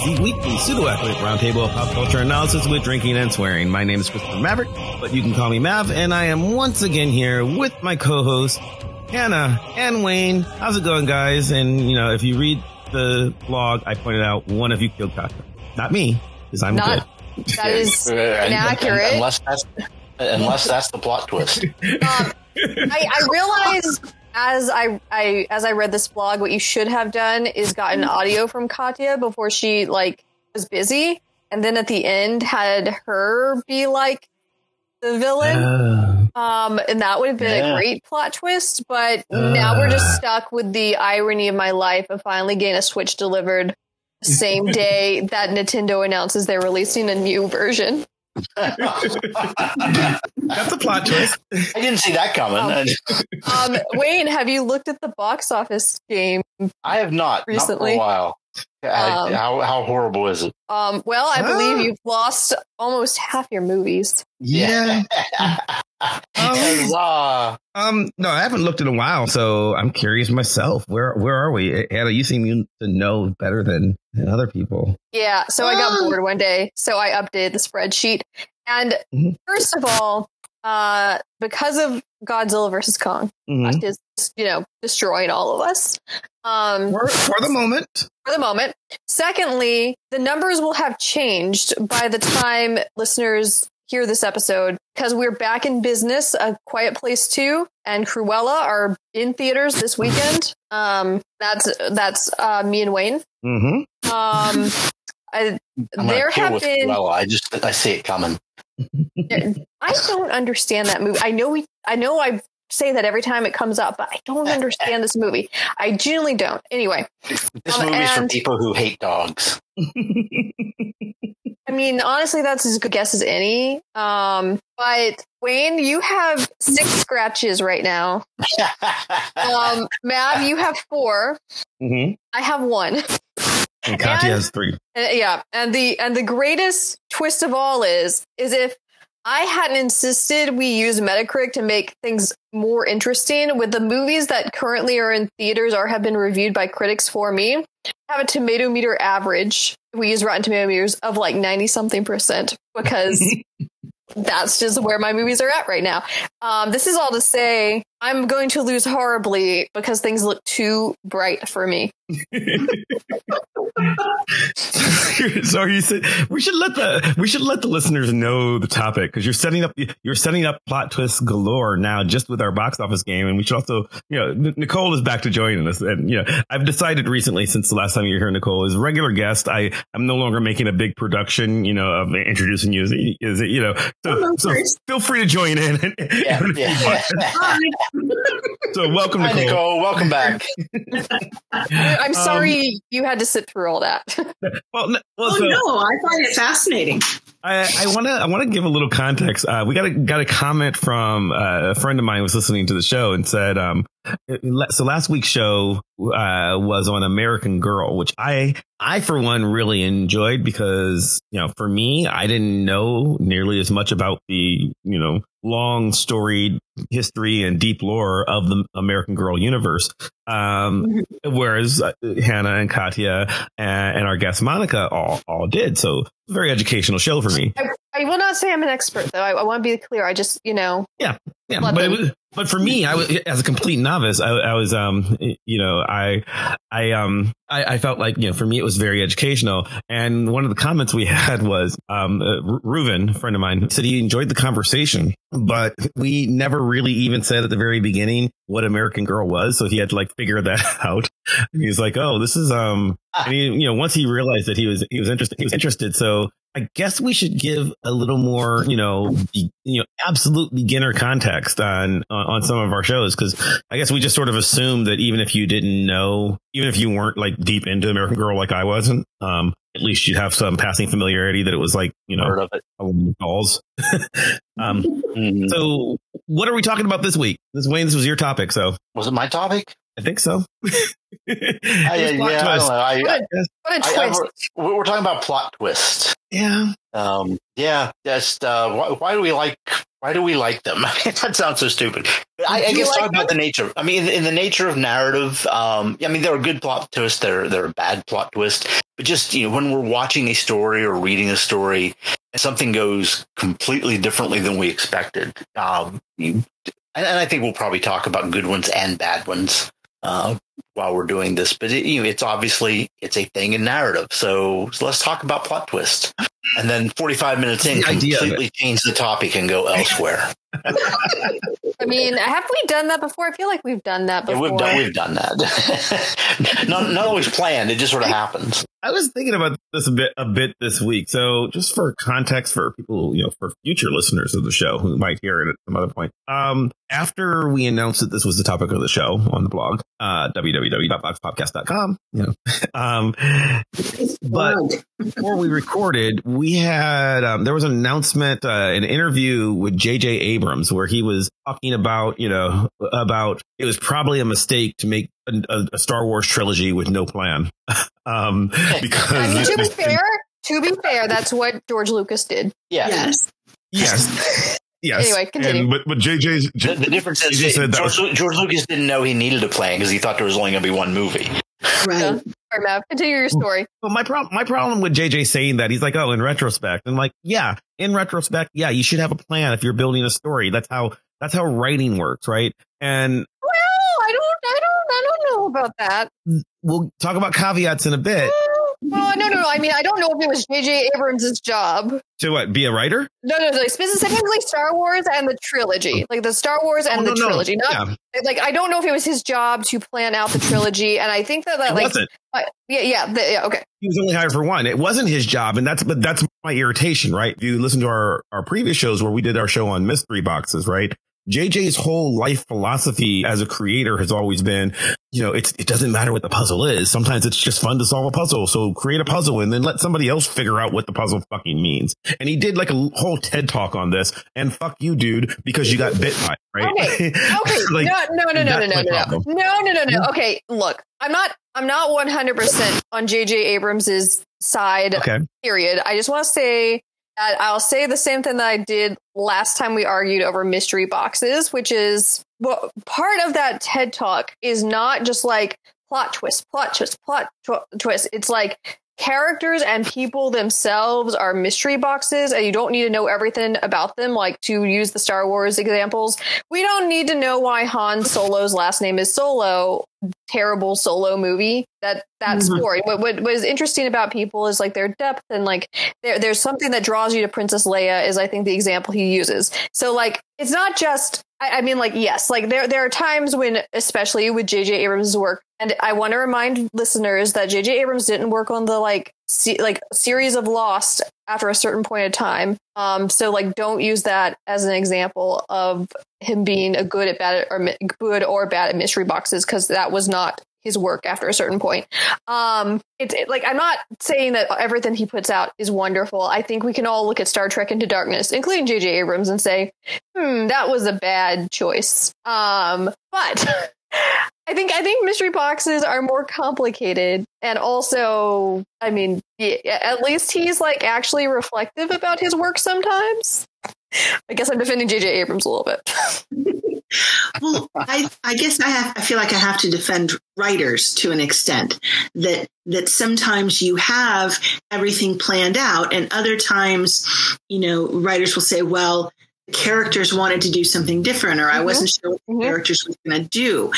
Vox the weekly pseudo-athletic roundtable of pop culture analysis with drinking and swearing. My name is Christopher Maverick, but you can call me Mav, and I am once again here with my co-hosts, Hannah and Wayne. How's it going, guys? And, you know, if you read the blog, I pointed out one of you killed Kaka, Not me, because I'm Not- good. That is inaccurate. Unless that's unless that's the plot twist. Um, I, I realized as I, I as I read this blog, what you should have done is gotten audio from Katya before she like was busy, and then at the end had her be like the villain. Uh, Um, and that would have been Yeah. a great plot twist. But now we're just stuck with the irony of my life of finally getting a Switch delivered same day that Nintendo announces they're releasing a new version. That's a plot twist. I didn't see that coming. Um, Wayne, have you looked at the box office game? I have not Recently. not for a while. I- Um, how how horrible is it? Um, well, I Ah. believe you've lost almost half your movies. Yeah. Huzzah. Um, no, I haven't looked in a while, so I'm curious myself. Where where are we? Hannah, you seem to know better than, than other people. Yeah, so I got Ah. bored one day, so I updated the spreadsheet. And Mhm. first of all, uh, because of Godzilla versus Kong, Mhm. is you know destroying all of us. Um, For, for the moment. for the moment. Secondly, the numbers will have changed by the time listeners hear this episode because we're back in business. A Quiet Place Two and Cruella are in theaters this weekend. Um, that's that's uh, me and Wayne. Mm-hmm. Um, I, I'm there have been. well, I just I see it coming. I don't understand that movie. I know we. I know I say that every time it comes up, but I don't understand this movie. I genuinely don't. Anyway, This Um, movie's for people who hate dogs. I mean, honestly, that's as good guess as any. Um, but Wayne, you have six scratches right now. Um, Mav, you have four. mm-hmm. I have one. And Katya has three. Uh, yeah, and the and the greatest twist of all is is if I hadn't insisted we use Metacritic to make things more interesting with the movies that currently are in theaters or have been reviewed by critics for me have a tomato meter average. We use Rotten Tomato meters of like ninety something percent because that's just where my movies are at right now. Um, this is all to say I'm going to lose horribly because things look too bright for me. so you said we should let the we should let the listeners know the topic because you're setting up you're setting up plot twists galore now just with our box office game and we should also you know Nicole is back to joining us and you know I've decided recently since the last time you were here Nicole is a regular guest I I'm no longer making a big production you know of introducing you as, as you know so, Oh, so feel free to join in. Yeah, yeah. so welcome Hi, Nicole. Nicole. Welcome back. I'm Um, sorry you had to sit through all that. well, n- well Oh so- no, I find it fascinating. I, I want to I want to give a little context. Uh, we got a got a comment from uh, a friend of mine was listening to the show and said, um, so last week's show uh, was on American Girl, which I I for one really enjoyed because you know for me I didn't know nearly as much about the you know long storied history and deep lore of the American Girl universe. Um, whereas uh, Hannah and Katya and, and our guest Monica all all did. So very educational show for me. I will not say I'm an expert, though. I, I want to be clear. I just, you know, Yeah, Love but it was, but for me, I was as a complete novice. I, I was, um, you know, I, I, um, I, I felt like you know, for me, it was very educational. And one of the comments we had was, um, uh, Reuven, a friend of mine, said he enjoyed the conversation, but we never really even said at the very beginning what American Girl was. So he had to like figure that out. And he's like, oh, this is, um, and he, you know, once he realized that he was, he was interested, he was interested. So I guess we should give a little more, you know, you know, absolute beginner context on on, on some of our shows because I guess we just sort of assumed that even if you didn't know, even if you weren't like deep into American Girl like I wasn't, um, at least you'd have some passing familiarity that it was like you know Heard of it. calls. um, Mhm. so what are we talking about this week? This Wayne, this was your topic, so Was it my topic? I think so. I, yeah, plot twist. I, what a, what a I, I, twist. we're we're talking about plot twist. yeah. Um, yeah, just uh, why, why do we like Why do we like them? that sounds so stupid. But I, I guess like talk about the nature. I mean, in, in the nature of narrative, um, I mean, there are good plot twists. There, there are bad plot twists. But just you know, when we're watching a story or reading a story, and something goes completely differently than we expected, um, you, and, and I think we'll probably talk about good ones and bad ones uh, while we're doing this. But it, you know, it's obviously it's a thing in narrative. So, so let's talk about plot twist. And then 45 minutes in, The idea of it. completely change the topic and go elsewhere. I mean, have we done that before? I feel like we've done that Yeah, before. we've done we've done that. not not always planned. It just sort of happens. I was thinking about this a bit a bit this week. So just for context for people, you know, for future listeners of the show who might hear it at some other point. Um, after we announced that this was the topic of the show on the blog, uh, www.voxpopcast.com, you know, um, but before we recorded, we had um, there was an announcement, uh, an interview with J.J. Abrams where he was talking about, you know, about it was probably a mistake to make a, a, a Star Wars trilogy with no plan, um, I because mean, to be fair, to be fair, that's what George Lucas did. Yeah. Yes. yes, yes. Anyway, continue. And, but but JJ's The, the difference is You just said that George, was- George Lucas didn't know he needed a plan because he thought there was only going to be one movie. Right. Yeah. Sorry, Mav. Continue your story. But my problem, my problem with JJ saying that he's like, oh, in retrospect, and like, yeah, in retrospect, yeah, you should have a plan if you're building a story. That's how that's how writing works, right? And Well, I don't, I don't, I don't know about that. we'll talk about caveats in a bit. Mm. Well, no, no, no. I mean, I don't know if it was J.J. Abrams' job. To what? Be a writer? No, no, like specifically Star Wars and the trilogy, like the Star Wars and Oh, the no, no. trilogy. Not Yeah, like I don't know if it was his job to plan out the trilogy, and I think that that it like wasn't. uh, yeah, yeah, the, yeah, okay, He was only hired for one. It wasn't his job, and that's but that's my irritation, right? If you listen to our our previous shows where we did our show on mystery boxes, right? JJ's whole life philosophy as a creator has always been, you know, it's, it doesn't matter what the puzzle is. Sometimes it's just fun to solve a puzzle. So create a puzzle and then let somebody else figure out what the puzzle fucking means. And he did like a whole TED talk on this and fuck you, dude, because you got bit by it, right? Okay. okay. Like, no, no, no, no, no, no, no, no, problem. no, no, no, no. Mm-hmm. Okay, look, I'm not, I'm not 100 percent on J.J. Abrams's side. okay. Period. I just want to say I'll say the same thing that I did last time we argued over mystery boxes, which is well, part of that TED talk is not just like plot twist, plot twist, plot tw- twist. It's like characters and people themselves are mystery boxes and you don't need to know everything about them like to use the Star Wars examples. We don't need to know why Han Solo's last name is Solo. Terrible solo movie. That that's Mhm. boring. What, what what is interesting about people is like their depth and like there, there's something that draws you to Princess Leia is I think the example he uses. So like it's not just I, I mean like yes, like there there are times when especially with JJ Abrams' work and I want to remind listeners that JJ Abrams didn't work on the like se- like series of Lost after a certain point of time. Um so like don't use that as an example of him being a good at bad or good or bad at mystery boxes cuz that was not his work after a certain point. Um, it's it, like I'm not saying that everything he puts out is wonderful. I think we can all look at Star Trek Into Darkness, including J.J. Abrams, and say, "Hmm, that was a bad choice." Um, but I think I think mystery boxes are more complicated, and also, I mean, yeah, at least he's like actually reflective about his work sometimes. I guess I'm defending J.J. Abrams a little bit. Well, I, I guess I have. I feel like I have to defend writers to an extent. That that sometimes you have everything planned out, and other times, you know, writers will say, "Well, characters wanted to do something different, or I Mhm. wasn't sure what the Mhm. characters were going to do,"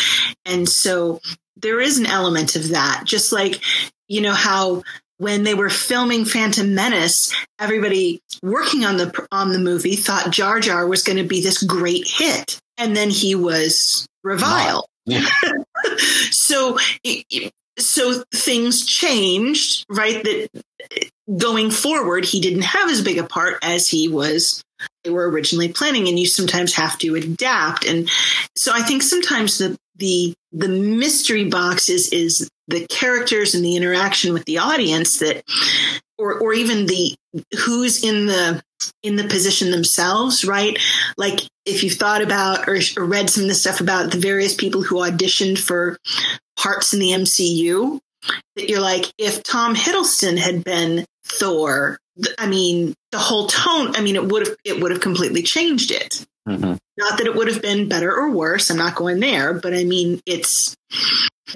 and so there is an element of that. Just like you know how when they were filming Phantom Menace, everybody working on the on the movie thought Jar Jar was going to be this great hit, and then he was reviled. Yeah. so, so things changed, right? That going forward, he didn't have as big a part as he was. They were originally planning, and you sometimes have to adapt. And so, I think sometimes the the the mystery box is is the characters and the interaction with the audience that or or even the who's in the in the position themselves right like if you've thought about or, read some of the stuff about the various people who auditioned for parts in the MCU that you're like if Tom Hiddleston had been Thor, I mean, the whole tone, I mean, it would have, it would have completely changed it. Mm-hmm. Not that it would have been better or worse. I'm not going there, but I mean, it's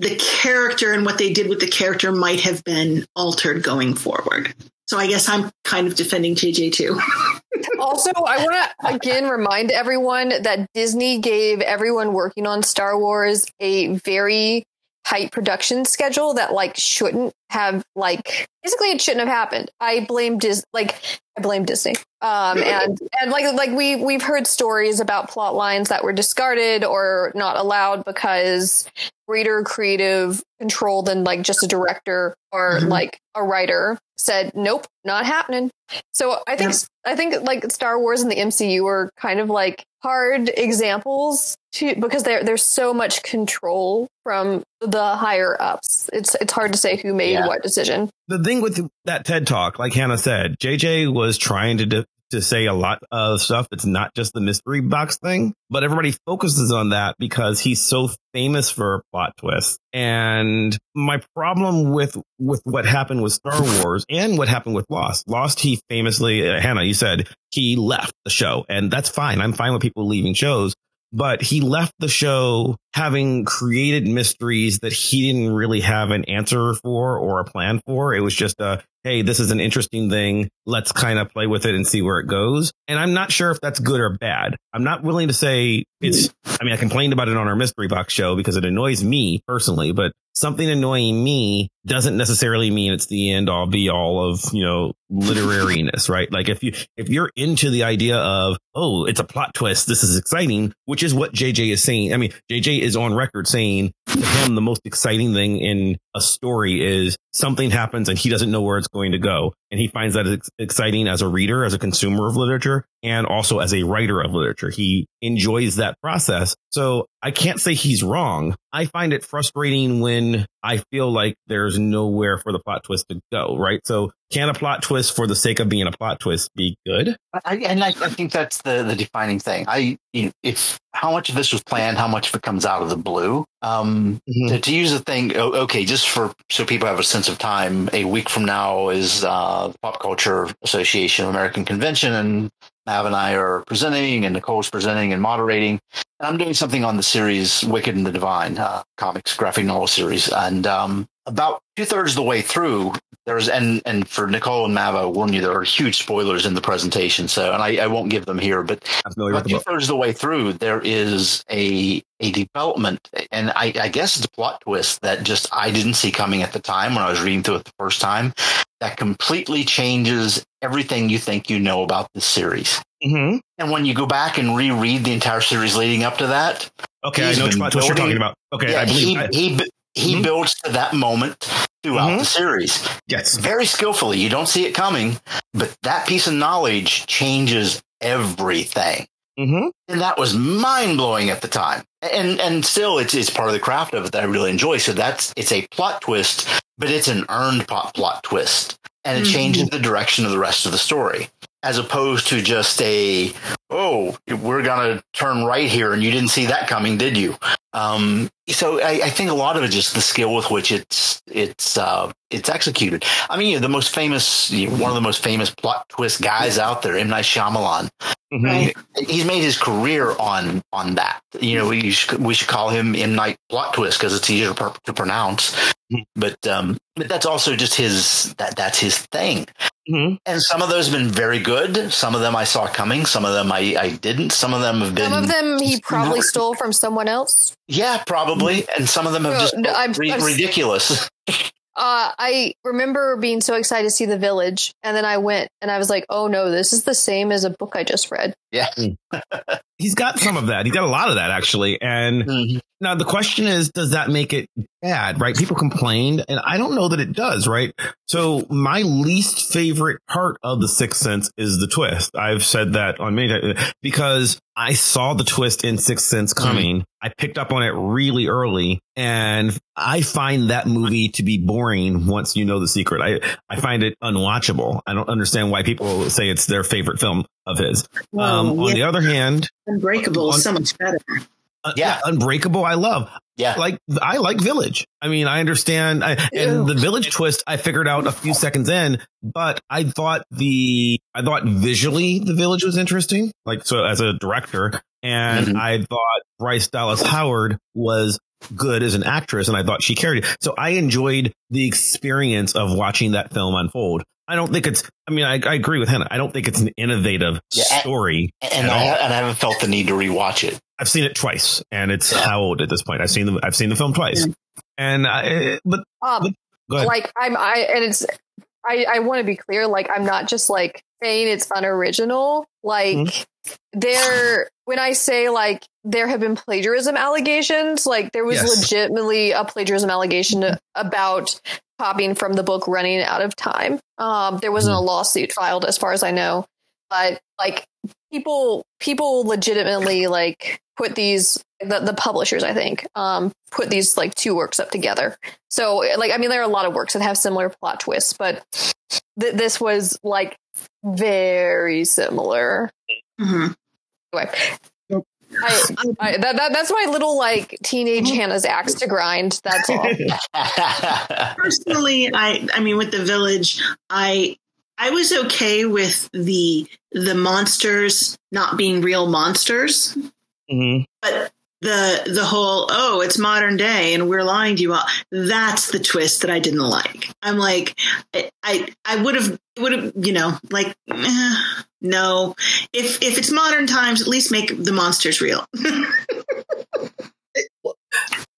the character and what they did with the character might have been altered going forward. So I guess I'm kind of defending JJ too. also, I want to again remind everyone that Disney gave everyone working on Star Wars a very tight production schedule that like shouldn't have like basically it shouldn't have happened. I blame Dis like I blame Disney. Um and and like like we we've heard stories about plot lines that were discarded or not allowed because greater creative control than like just a director or mm-hmm. like a writer said nope not happening so i think yeah. i think like star wars and the mcu are kind of like hard examples to because there there's so much control from the higher ups it's it's hard to say who made yeah. what decision the thing with that ted talk like hannah said jj was trying to de- to say a lot of stuff It's not just the mystery box thing, but everybody focuses on that because he's so famous for plot twists. And my problem with with what happened with Star Wars and what happened with Lost, Lost, he famously, uh, Hannah, you said he left the show, and that's fine. I'm fine with people leaving shows but he left the show having created mysteries that he didn't really have an answer for or a plan for. It was just a, hey, this is an interesting thing. Let's kind of play with it and see where it goes. And I'm not sure if that's good or bad. I'm not willing to say it's, I mean, I complained about it on our mystery box show because it annoys me personally, but something annoying me doesn't necessarily mean it's the end all be all of, you know, literariness, right? Like if you, if you're into the idea of, oh, it's a plot twist, this is exciting, which is what JJ is saying. I mean, JJ is on record saying to him, the most exciting thing in a story is something happens and he doesn't know where it's going to go. And he finds that ex- exciting as a reader, as a consumer of literature, and also as a writer of literature. He enjoys that process. So I can't say he's wrong. I find it frustrating when I feel like there's nowhere for the plot twist to go, right? So can a plot twist for the sake of being a plot twist be good? I, and I, I, think that's the, the defining thing. I, you know, if how much of this was planned, how much of it comes out of the blue. Um, mm-hmm. to, to, use the thing, okay, just for so people have a sense of time, a week from now is uh, the Pop Culture Association American Convention, and Mav and I are presenting, and Nicole's presenting and moderating. And I'm doing something on the series Wicked and the Divine, uh, comics graphic novel series, and um, about two thirds of the way through, there's and and for Nicole and Mav, I warn you, there are huge spoilers in the presentation. So, and I, I won't give them here, but about two thirds of the way through, there is a a development, and I, I guess it's a plot twist that just I didn't see coming at the time when I was reading through it the first time. That completely changes everything you think you know about the series. Mm-hmm. And when you go back and reread the entire series leading up to that, okay, I know what you're talking about. Okay, yeah, I believe he, I, he he mm-hmm. builds to that moment throughout mm-hmm. the series. Yes. Very skillfully. You don't see it coming, but that piece of knowledge changes everything. Mm-hmm. And that was mind blowing at the time. And and still it's it's part of the craft of it that I really enjoy. So that's it's a plot twist, but it's an earned plot plot twist. And it mm-hmm. changes the direction of the rest of the story as opposed to just a oh we're gonna turn right here and you didn't see that coming did you um, so I, I, think a lot of it is just the skill with which it's it's uh, it's executed. I mean, you know, the most famous, you know, one of the most famous plot twist guys out there, M Night Shyamalan. Mm-hmm. He's made his career on on that. You know, we should, we should call him M Night Plot Twist because it's easier to, to pronounce. Mm-hmm. But um, but that's also just his that that's his thing. Mm-hmm. And some of those have been very good. Some of them I saw coming. Some of them I, I didn't. Some of them have been. Some of them he probably stole from someone else. Yeah, probably. And some of them have no, just no, I'm, re- I'm, ridiculous. Uh, I remember being so excited to see The Village, and then I went and I was like, "Oh no, this is the same as a book I just read." Yeah, he's got some of that. He's got a lot of that actually. And mm-hmm. now the question is, does that make it bad? Right? People complained, and I don't know that it does. Right? So my least favorite part of the Sixth Sense is the twist. I've said that on many times because I saw the twist in Sixth Sense mm-hmm. coming. Mm-hmm. I picked up on it really early, and I find that movie to be boring once you know the secret. I I find it unwatchable. I don't understand why people say it's their favorite film of his. Well, um, yeah. On the other hand, Unbreakable is so much better. Uh, Yeah. Unbreakable, I love. Yeah. Like I like Village. I mean, I understand, I, and the Village twist I figured out a few seconds in, but I thought the I thought visually the Village was interesting. Like so, as a director, and Mhm. I thought Bryce Dallas Howard was good as an actress, and I thought she carried it. So I enjoyed the experience of watching that film unfold. I don't think it's. I mean, I, I agree with Hannah. I don't think it's an innovative Yeah, I- story. and I, and I haven't felt the need to rewatch it. I've seen it twice, and it's Yeah. how old at this point? I've seen the I've seen the film twice, and I, but Um, go ahead. like I'm, I and it's, I, I want to be clear. Like I'm not just like saying it's unoriginal. Like Mm-hmm. there, when I say like there have been plagiarism allegations, like there was Yes. Mm-hmm. legitimately a plagiarism allegation about copying from the book Running Out of Time. Um, there wasn't a Mm-hmm. lawsuit filed, as far as I know, but like people, people legitimately like put these the, the publishers i think um put these like two works up together so like i mean there are a lot of works that have similar plot twists but th- this was like very similar Mhm. anyway I, I, that, that, that's my little like teenage Hannah's axe to grind. That's all. personally i i mean with the village i i was okay with the the monsters not being real monsters Mhm. but the the whole oh it's modern day and we're lying to you all. That's the twist that i didn't like. I'm like i i, would have would have you know like eh, no. If if it's modern times at least make the monsters real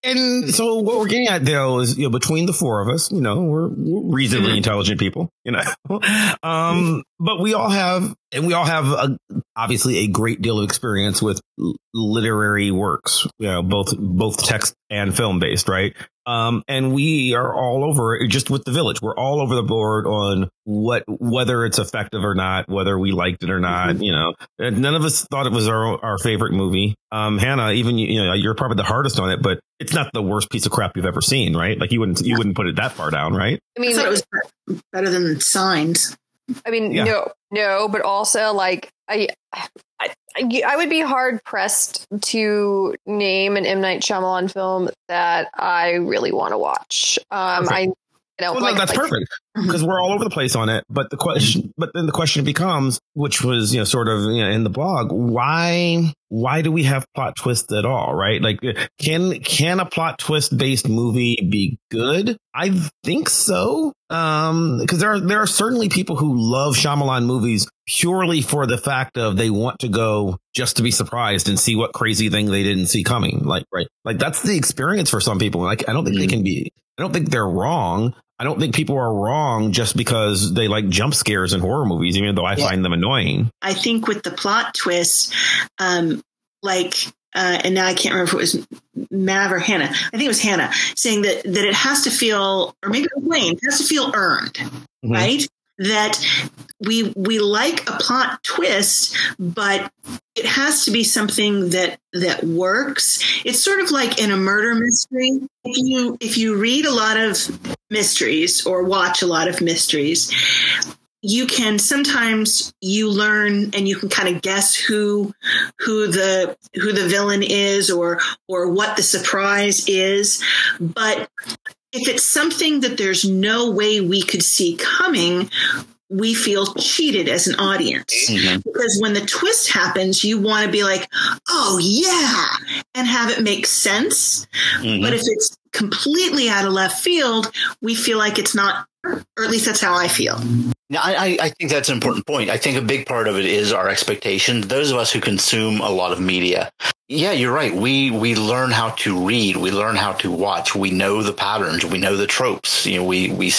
And so what we're getting at though is, you know, between the four of us, you know, we're, we're reasonably Mhm. intelligent people, you know, um, but we all have, and we all have a, obviously a great deal of experience with literary works, you know, both, both text and film based, right? Um, and we are all over it just with the village. We're all over the board on what, whether it's effective or not, whether we liked it or not, you know, and none of us thought it was our, our favorite movie. Um, Hannah, even you, you know, you're probably the hardest on it, but it's not the worst piece of crap you've ever seen, right? Like you wouldn't, you wouldn't put it that far down, right? I i mean, thought it was better than signs I mean, Yeah. no, no, but also like I, I, I, would be hard pressed to name an M Night Shyamalan film that I really want to watch. Um, Perfect. I, you know, Well, like, no, that's like- perfect because we're all over the place on it. But the question, but then the question becomes, which was you know sort of you know in the blog, why why do we have plot twists at all? Right? Like, can can a plot twist based movie be good? I think so. Um, because there are there are certainly people who love Shyamalan movies purely for the fact of they want to go just to be surprised and see what crazy thing they didn't see coming. Like, right? Like that's the experience for some people. Like, I don't think they Mhm. can be. I don't think they're wrong. I don't think people are wrong just because they like jump scares in horror movies, even though I Yeah. find them annoying. I think with the plot twist, um, like, uh, and now I can't remember if it was Mav or Hannah. I think it was Hannah saying that that it has to feel, or maybe it was Wayne, it has to feel earned, Mhm. right? That we we like a plot twist, but it has to be something that that works. It's sort of like in a murder mystery. If you if you read a lot of mysteries or watch a lot of mysteries, you can sometimes you learn and you can kind of guess who who the who the villain is or or what the surprise is. But if it's something that there's no way we could see coming we feel cheated as an audience Mhm. because when the twist happens you want to be like oh yeah and have it make sense Mhm. but if it's completely out of left field we feel like it's not or at least that's how i feel Now, I, I- I think that's an important point. I think a big part of it is our expectations. Those of us who consume a lot of media. Yeah, you're right. We we learn how to read. We learn how to watch. We know the patterns. We know the tropes. You know, we we.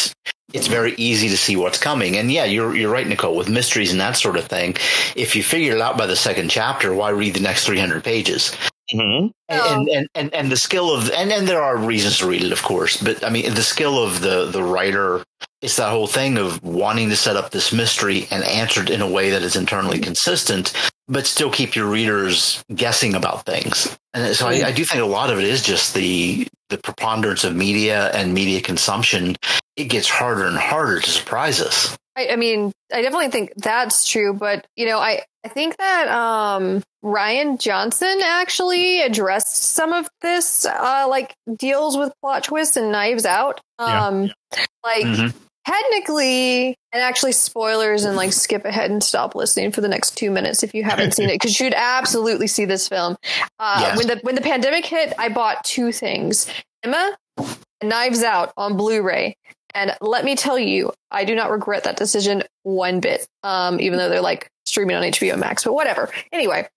S- It's very easy to see what's coming. And yeah, you're you're right, Nicole. With mysteries and that sort of thing, if you figure it out by the second chapter, why read the next 300 pages? Mm-hmm. and, and, and and the skill of and, and there are reasons to read it of course but i mean the skill of the the writer it's that whole thing of wanting to set up this mystery and answer it in a way that is internally consistent but still keep your readers guessing about things and so I, I do think a lot of it is just the the preponderance of media and media consumption it gets harder and harder to surprise us I, I mean, I definitely think that's true, but you know, I I think that um, Rian Johnson actually addressed some of this, uh, like deals with plot twists and Knives Out. Um, yeah. Like mm-hmm. technically, and actually spoilers and like skip ahead and stop listening for the next two minutes if you haven't seen it because you'd absolutely see this film. Uh, yes. When the when the pandemic hit, I bought two things: Emma and Knives Out on Blu-ray. And let me tell you, I do not regret that decision one bit. Um, even though they're like streaming on HBO Max, but whatever. Anyway,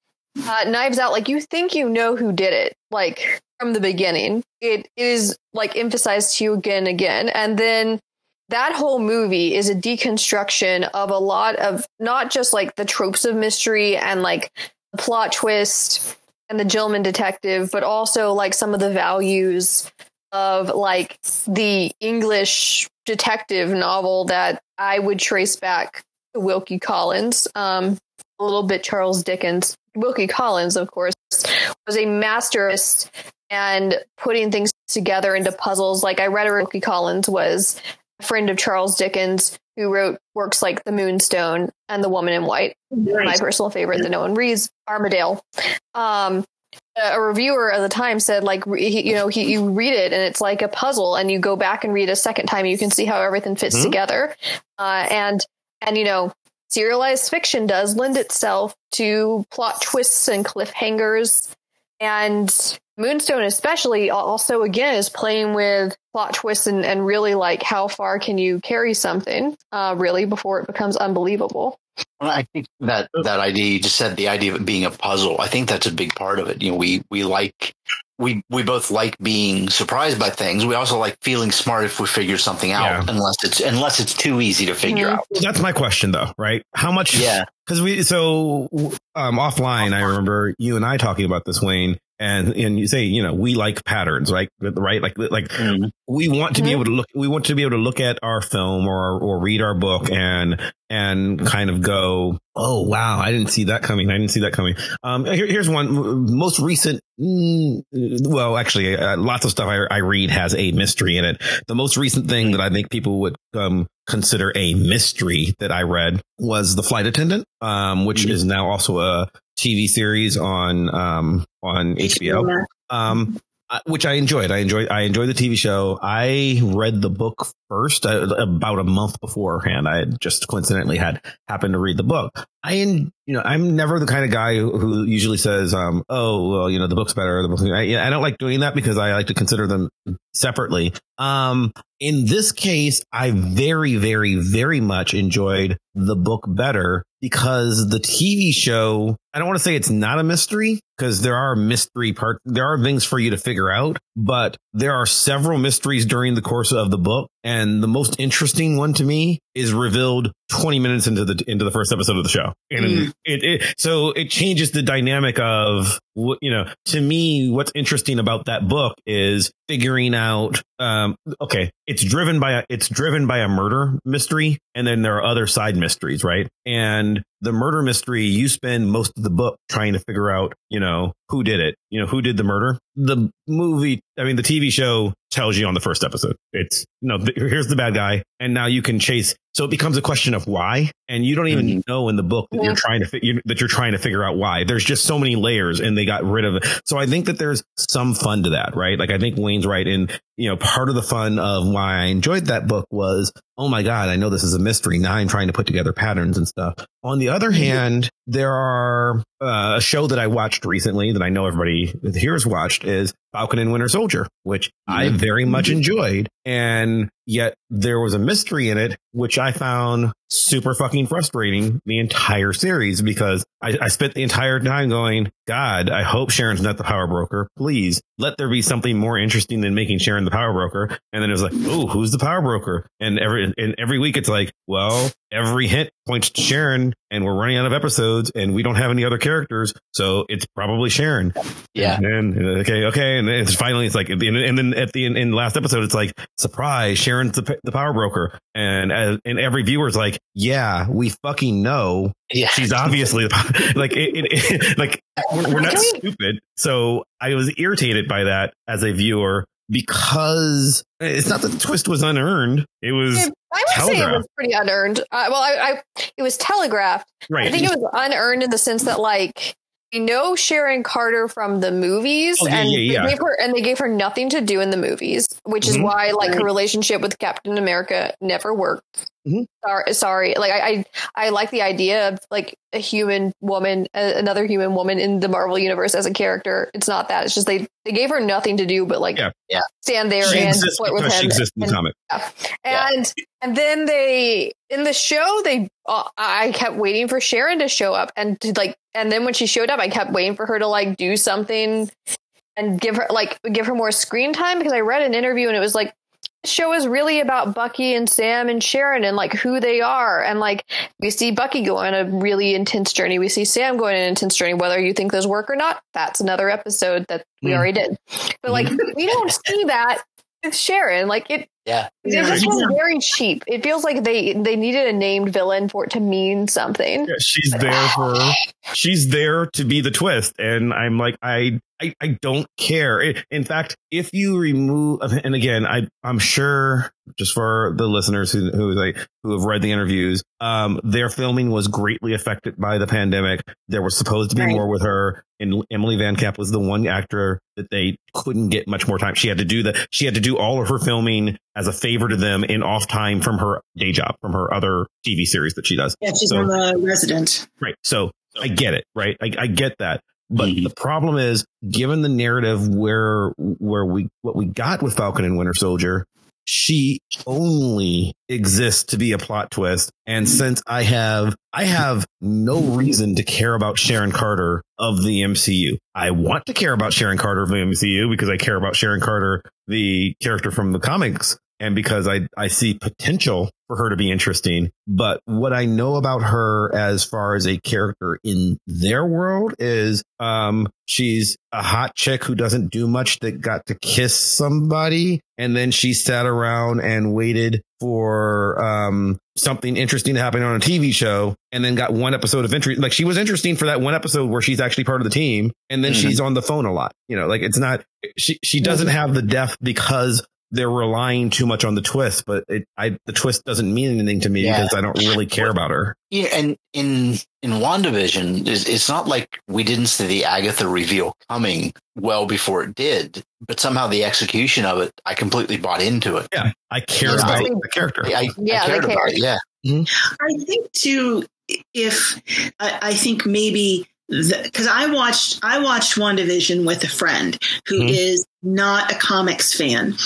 uh, Knives Out, like you think you know who did it, like from the beginning. It is like emphasized to you again and again. And then that whole movie is a deconstruction of a lot of not just like the tropes of mystery and like the plot twist and the gentleman detective, but also like some of the values of like the English detective novel that I would trace back to Wilkie Collins, um, a little bit Charles Dickens. Wilkie Collins, of course, was a masterist and putting things together into puzzles. Like I read a Wilkie Collins was a friend of Charles Dickens who wrote works like The Moonstone and The Woman in White. Nice. My personal favorite that no one reads, Armadale. Um, a reviewer at the time said like you know he, you read it and it's like a puzzle and you go back and read a second time you can see how everything fits mm-hmm. together. Uh, and and you know serialized fiction does lend itself to plot twists and cliffhangers. And moonstone especially also again is playing with plot twists and, and really like how far can you carry something uh, really before it becomes unbelievable I think that that idea you just said the idea of it being a puzzle. I think that's a big part of it. You know, we we like we we both like being surprised by things. We also like feeling smart if we figure something out, yeah. unless it's unless it's too easy to figure mm-hmm. out. That's my question, though, right? How much? Yeah, because we so um, offline. I remember you and I talking about this, Wayne and and you say you know we like patterns right right like like mm-hmm. we want to be mm-hmm. able to look we want to be able to look at our film or or read our book and and kind of go oh wow i didn't see that coming i didn't see that coming um here, here's one most recent mm, well actually uh, lots of stuff I, I read has a mystery in it the most recent thing that i think people would um consider a mystery that i read was the flight attendant um which mm-hmm. is now also a TV series on um, on HBO, um, which I enjoyed. I enjoyed. I enjoyed the TV show. I read the book first uh, about a month beforehand. I had just coincidentally had happened to read the book. I, you know, I'm never the kind of guy who usually says, um, "Oh, well, you know, the book's better." The book. I, I don't like doing that because I like to consider them separately. Um, in this case, I very, very, very much enjoyed the book better because the TV show, I don't want to say it's not a mystery because there are mystery parts. There are things for you to figure out, but there are several mysteries during the course of the book. And the most interesting one to me is revealed 20 minutes into the into the first episode of the show and mm. it, it, so it changes the dynamic of you know to me what's interesting about that book is figuring out um okay it's driven by a it's driven by a murder mystery and then there are other side mysteries right and the murder mystery, you spend most of the book trying to figure out, you know, who did it, you know, who did the murder. The movie, I mean, the TV show tells you on the first episode. It's, you know, here's the bad guy. And now you can chase. So it becomes a question of why. And you don't even mm-hmm. know in the book that you're trying to, you, that you're trying to figure out why. There's just so many layers and they got rid of it. So I think that there's some fun to that, right? Like I think Wayne's right. And, you know, part of the fun of why I enjoyed that book was, oh my God, I know this is a mystery. Now I'm trying to put together patterns and stuff. On the other mm-hmm. hand, there are uh, a show that I watched recently that I know everybody here has watched is Falcon and Winter Soldier, which mm-hmm. I very much mm-hmm. enjoyed. And yet there was a mystery in it, which I found super fucking frustrating the entire series because I, I, spent the entire time going, God, I hope Sharon's not the power broker. Please let there be something more interesting than making Sharon the power broker. And then it was like, oh, who's the power broker? And every and every week it's like, well, every hint points to Sharon, and we're running out of episodes, and we don't have any other characters, so it's probably Sharon. Yeah. And then, okay, okay, and it's finally it's like, and then at the in, in the last episode, it's like, surprise, Sharon's the, the power broker, and and every viewer's like, yeah, we fucking know. Yeah. She's obviously like it, it, it like we're, we're not stupid. So I was irritated by that as a viewer because it's not that the twist was unearned. It was I would say it was pretty unearned. Uh, well, I, I it was telegraphed. right. I think it was unearned in the sense that like we know Sharon Carter from the movies, Oh, yeah, and yeah, yeah. they gave her and they gave her nothing to do in the movies, which is Mhm. why like her relationship with Captain America never worked. Mhm. Sorry, sorry. Like I, I, I like the idea of like a human woman, a, another human woman in the Marvel universe as a character. It's not that. It's just they they gave her nothing to do but like Yeah. Yeah. stand there she and exists flirt with him. she exists in the comic. Yeah. and and then they in the show they uh, I kept waiting for Sharon to show up and to like and then when she showed up I kept waiting for her to like do something and give her like give her more screen time because I read an interview and it was like the show is really about Bucky and Sam and Sharon and like who they are and like we see Bucky go on a really intense journey we see Sam going on an intense journey whether you think those work or not that's another episode that we Mm. already did but like we don't see that with Sharon like it Yeah. it Yeah. just feels very cheap. It feels like they they needed a named villain for it to mean something. Yeah, she's there for she's there to be the twist and i'm like i i, I don't care in fact if you remove and again i i'm sure just for the listeners who who like who have read the interviews um their filming was greatly affected by the pandemic there was supposed to be Right. more with her and emily van camp was the one actor that they couldn't get much more time she had to do that she had to do all of her filming as a favor to them in off time from her day job from her other tv series that she does Yeah, she's So- on the resident. Right. So I get it. Right. I, I get that. But Mhm. the problem is, given the narrative where where we what we got with Falcon and Winter Soldier, she only exists to be a plot twist. And since I have I have no reason to care about Sharon Carter of the MCU. I want to care about Sharon Carter of the MCU because I care about Sharon Carter, the character from the comics, and because I I see potential for her to be interesting. But what I know about her as far as a character in their world is um she's a hot chick who doesn't do much that got to kiss somebody and then she sat around and waited for um something interesting to happen on a TV show and then got one episode of interest like she was interesting for that one episode where she's actually part of the team and then Mhm. she's on the phone a lot you know like it's not she she doesn't have the depth because they're relying too much on the twist, but it, I, the twist doesn't mean anything to me Yeah. because I don't really care about her. Yeah, and in in WandaVision, it's, it's not like we didn't see the Agatha reveal coming well before it did, but somehow the execution of it, I completely bought into it. Yeah, I care about I- the character. I, Yeah, I they cared about it. Yeah, I think too, if I, I think maybe because I watched I watched WandaVision with a friend who is Mhm. not a comics fan.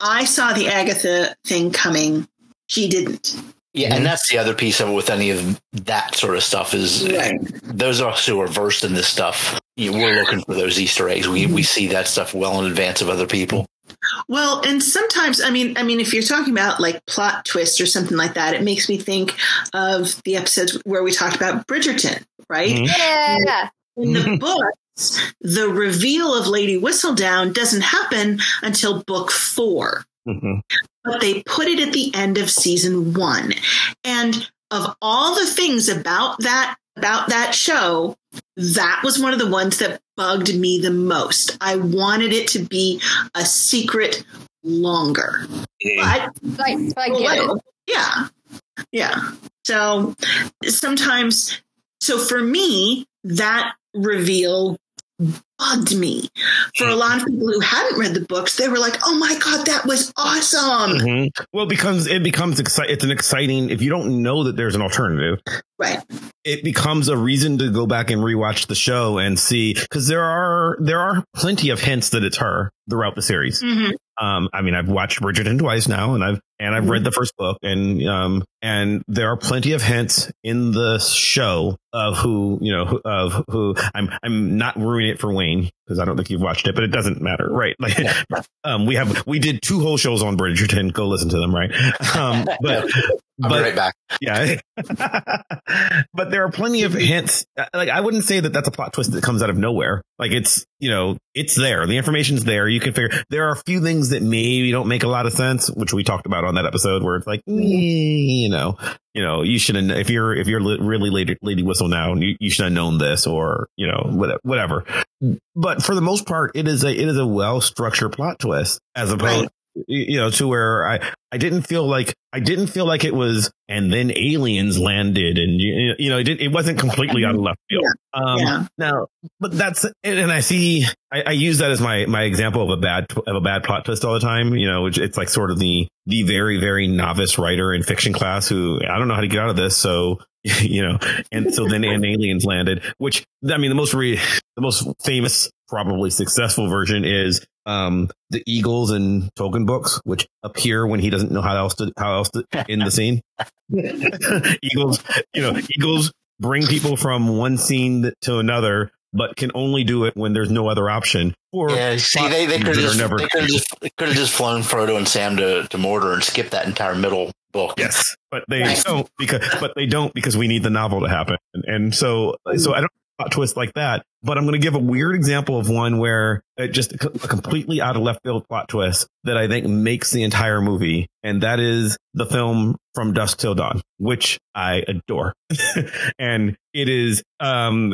I saw the Agatha thing coming. She didn't. yeah, and that's the other piece of it with any of that sort of stuff is Right. those of us who are versed in this stuff. You know, we're looking for those Easter eggs. We we see that stuff well in advance of other people. Well, and sometimes I mean, I mean, if you're talking about like plot twists or something like that, it makes me think of the episodes where we talked about Bridgerton, right? Mhm. Yeah. In the books, the reveal of Lady Whistledown doesn't happen until book four, Mhm. but they put it at the end of season one. And of all the things about that about that show, that was one of the ones that bugged me the most. I wanted it to be a secret longer. But I, I oh, get it. yeah. Yeah. So sometimes, so for me, that reveal bugged me. For a lot of people who hadn't read the books, they were like, oh my God, that was awesome. Mhm. Well, it becomes it becomes exciting. It's an exciting. If you don't know that there's an alternative, Right. it becomes a reason to go back and rewatch the show and see because there are there are plenty of hints that it's her throughout the series. Mhm. Um, I mean, I've watched Bridgerton twice now, and I've and I've read the first book, and um, and there are plenty of hints in the show of who you know of who I'm. I'm not ruining it for Wayne because I don't think you've watched it, but it doesn't matter, right? Like, um, we have we did two whole shows on Bridgerton. Go listen to them, right? Um, but I'll be but right back. yeah. but there are plenty of hints. Like, I wouldn't say that that's a plot twist that comes out of nowhere. Like, it's, you know, it's there. The information's there. You can figure, there are a few things that maybe don't make a lot of sense, which we talked about on on that episode where it's like, mm, you know, you know, you should have, if you're, if you're really lady, lady whistledown, you, you should have known this or, you know, whatever. But for the most part, it is a, it is a well structured plot twist as opposed, right you know, to where I, I didn't feel like I didn't feel like it was, and then aliens landed, and you, you know, it, it wasn't completely out of left field. Yeah. Um, yeah. Now, but that's and I see, I, I, use that as my my example of a bad of a bad plot twist all the time. You know, which it's like sort of the the very very novice writer in fiction class who I don't know how to get out of this, so you know, and so then and aliens landed, which I mean, the most re, the most famous, probably successful version is um, the Eagles and Tolkien books, which appear when he doesn't know how else to how else to in the scene. Eagles, you know, Eagles bring people from one scene to another, but can only do it when there's no other option. Or yeah, see, they, they could have just, never- they could have just, just flown Frodo and Sam to, to Mordor and skipped that entire middle book. Yes, but they right. don't because but they don't because we need the novel to happen, and, and so so I don't twist like that. But I'm going to give a weird example of one where it just a completely out of left field plot twist that I think makes the entire movie. And that is the film From Dusk Till Dawn, which I adore. and it is, um,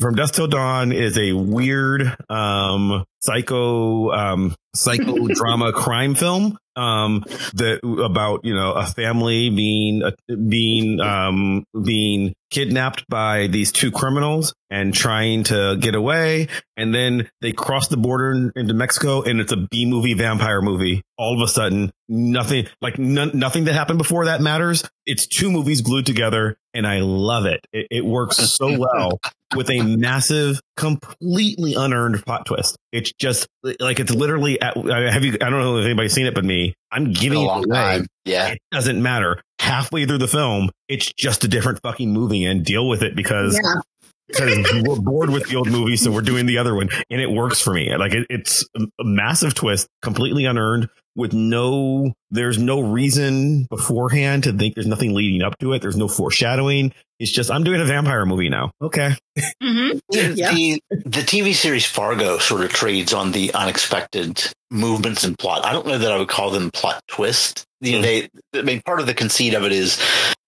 From Dusk Till Dawn is a weird, um, psycho, um, psychodrama crime film um, that about you know a family being uh, being um, being kidnapped by these two criminals and trying to get away, and then they cross the border into Mexico, and it's a B movie vampire movie. All of a sudden, nothing like nothing that happened before that matters. It's two movies glued together, and I love it. It, it works so well with a massive, completely unearned plot twist. It's just like it's literally. At, uh, have you? I don't know if anybody's seen it, but me. I'm giving it away. Time. Yeah, it doesn't matter. Halfway through the film, it's just a different fucking movie, and deal with it because yeah because we're bored with the old movie, so we're doing the other one, and it works for me. Like it, it's a massive twist, completely unearned, with no, there's no reason beforehand to think there's nothing leading up to it. There's no foreshadowing. It's just I'm doing a vampire movie now. Okay. Mm-hmm. Yeah. The, the TV series Fargo sort of trades on the unexpected movements and plot. I don't know that I would call them plot twist. You know, mm. they, I mean, part of the conceit of it is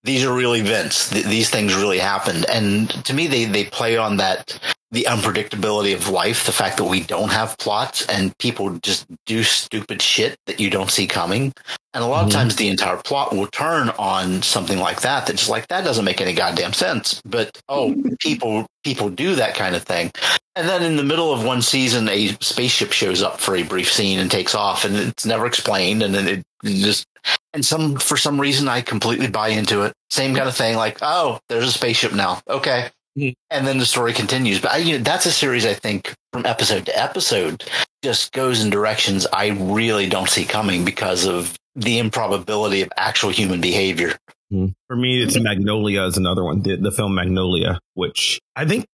these are real events. Th- these things really happened. And to me, they, they play on that, the unpredictability of life, the fact that we don't have plots and people just do stupid shit that you don't see coming. And a lot mm-hmm. of times the entire plot will turn on something like that. That's like, that doesn't make any goddamn sense. But, oh, people, people do that kind of thing. And then in the middle of one season, a spaceship shows up for a brief scene and takes off and it's never explained. And then it just and some for some reason I completely buy into it. Same kind of thing, like oh, there's a spaceship now. Okay, mm-hmm. and then the story continues. But I, you know, that's a series I think from episode to episode just goes in directions I really don't see coming because of the improbability of actual human behavior. Hmm. For me, it's Magnolia is another one. The, the film Magnolia, which I think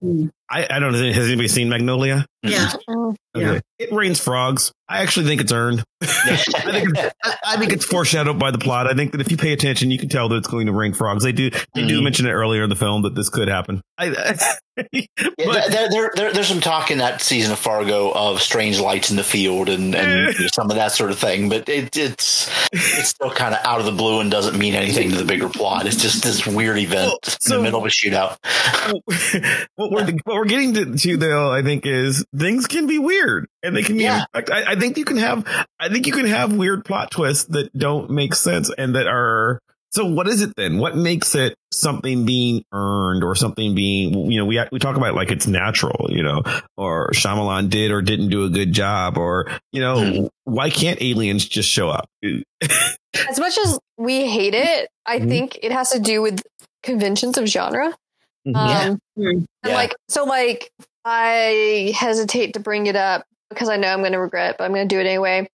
hmm. I, I don't know. Has anybody seen Magnolia? Yeah. Okay. yeah. It rains frogs. I actually think it's earned. I, think it's, I, think it's, foreshadowed by the plot. I think that if you pay attention, you can tell that it's going to rain frogs. They do. They mm. do mention it earlier in the film that this could happen. I, yeah, there, there, there, there's some talk in that season of Fargo of strange lights in the field and, and some of that sort of thing, but it, it's it's still kind of out of the blue and doesn't mean anything to the bigger plot. It's just this weird event well, so, in the middle of a shootout. what we're what we're getting to, to though, I think, is things can be weird and they can be. Yeah. I, I think you can have. I think you can have weird plot twists that don't make sense and that are. So what is it then? What makes it something being earned or something being, you know, we we talk about like it's natural, you know, or Shyamalan did or didn't do a good job, or you know, mm. why can't aliens just show up? as much as we hate it, I mm-hmm. think it has to do with conventions of genre. Mm-hmm. Um, yeah. yeah. like so, like I hesitate to bring it up because I know I'm going to regret, but I'm going to do it anyway.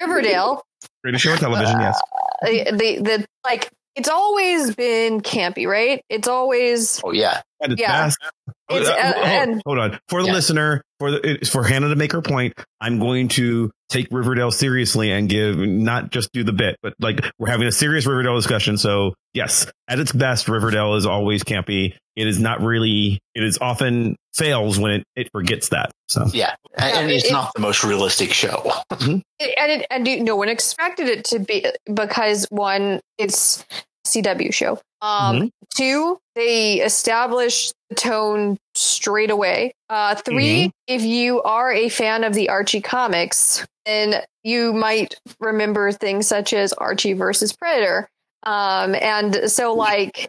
Riverdale, British show television, uh, yes. The, the the like it's always been campy, right? It's always oh yeah, yeah. It's, uh, uh, and, hold, on for the yeah. listener for the, for Hannah to make her point, I'm going to take Riverdale seriously and give not just do the bit, but like we're having a serious Riverdale discussion. So yes, at its best, Riverdale is always campy. It is not really. It is often fails when it, it forgets that. So Yeah, and, and it's it- not the most realistic show. Mm-hmm. and it, and you- no one expected it to be because one, it's a CW show. Um, two, they established the tone straight away. Uh, 3 if you are a fan of the Archie comics, then you might remember things such as Archie versus Predator. Um, and so like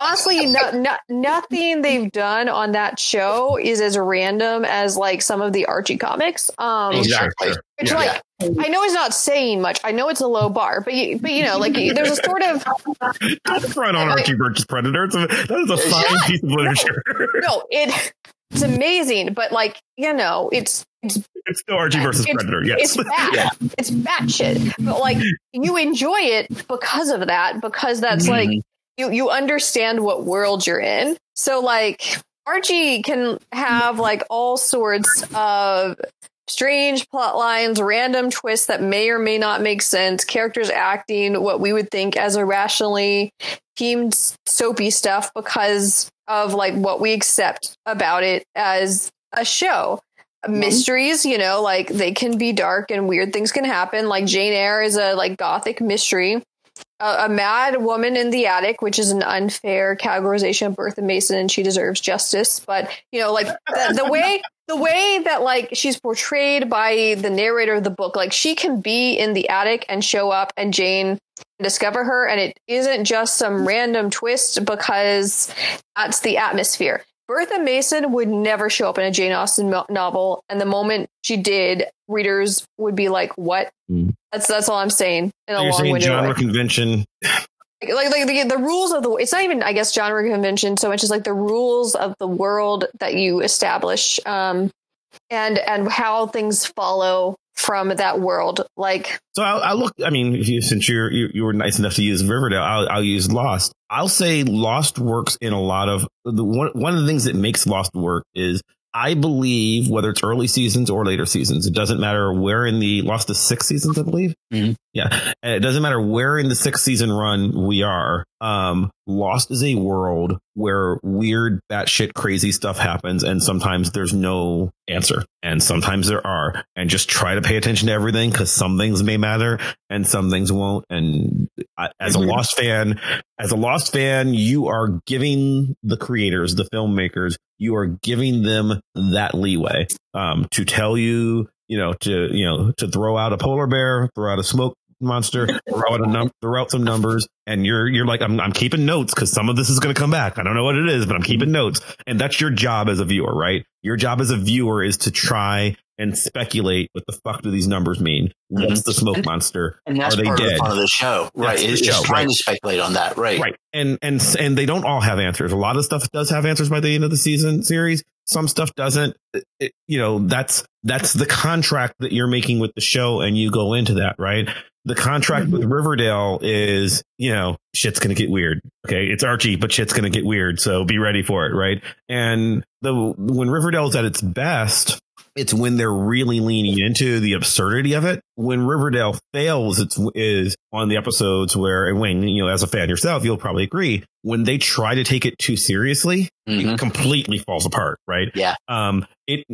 honestly, no, no, nothing they've done on that show is as random as like some of the Archie comics. Um, Exactly. which Yeah. like I know it's not saying much. I know it's a low bar, but you, but you know, like there's a sort of Don't front on Archie versus Predator. It's a, that is a fine not. piece of literature. no, it it's amazing, but like you know, it's it's it's still Archie versus It's- Predator. Yes. it's bad. Yeah. It's batshit. But like you enjoy it because of that, because that's like mm-hmm. you you understand what world you're in. So like Archie can have like all sorts of strange plot lines, random twists that may or may not make sense, characters acting what we would think as irrationally themed soapy stuff because of like what we accept about it as a show. Mysteries, you know, like they can be dark and weird things can happen. Like Jane Eyre is a like gothic mystery. A, a mad woman in the attic, which is an unfair categorization of Bertha Mason, and she deserves justice. But you know, like the, the way the way that like she's portrayed by the narrator of the book, like she can be in the attic and show up, and Jane discover her, and it isn't just some random twist because that's the atmosphere. Bertha Mason would never show up in a Jane Austen mo- novel, and the moment she did, readers would be like, "What?" Mm. That's that's all I'm saying in a You're saying long-winded genre way. convention. Like, like the, the rules of the it's not even I guess genre convention so much as like the rules of the world that you establish, um, and and how things follow from that world. Like So I'll, I'll look. I mean, you, since you're you, you were nice enough to use Riverdale, I'll, I'll use Lost. I'll say Lost works in a lot of the one. One of the things that makes Lost work is I believe whether it's early seasons or later seasons, it doesn't matter where in the Lost is six seasons, I believe. Mhm. Yeah, and it doesn't matter where in the sixth season run we are. Um, Lost is a world where weird, batshit, crazy stuff happens, and sometimes there's no answer, and sometimes there are. And just try to pay attention to everything because some things may matter and some things won't. And I, as a. Lost fan, as a Lost fan, you are giving the creators, the filmmakers, you are giving them that leeway um, to tell you, you know, to you know, to throw out a polar bear, throw out a smoke monster, throw out a num- throw out some numbers, and you're you're like, I'm I'm keeping notes because some of this is going to come back. I don't know what it is, but I'm keeping notes, and that's your job as a viewer, right? Your job as a viewer is to try and speculate what the fuck do these numbers mean? Mm-hmm. What's the smoke monster? And that's Are they part of dead? the fun of the show, right? That's It's just show, trying right. to speculate on that, right? Right. And and and they don't all have answers. A lot of stuff does have answers by the end of the season series. Some stuff doesn't. It- you know, that's that's the contract that you're making with the show and you go into that, right? The contract with mm-hmm. Riverdale is, you know, shit's going to get weird. Okay, it's Archie, but shit's going to get weird, so be ready for it, right? And the when Riverdale's at its best, it's when they're really leaning into the absurdity of it. When Riverdale fails, it's is on the episodes where, and Wayne, you know, as a fan yourself, you'll probably agree. When they try to take it too seriously, Mhm. it completely falls apart, right? Yeah. Um,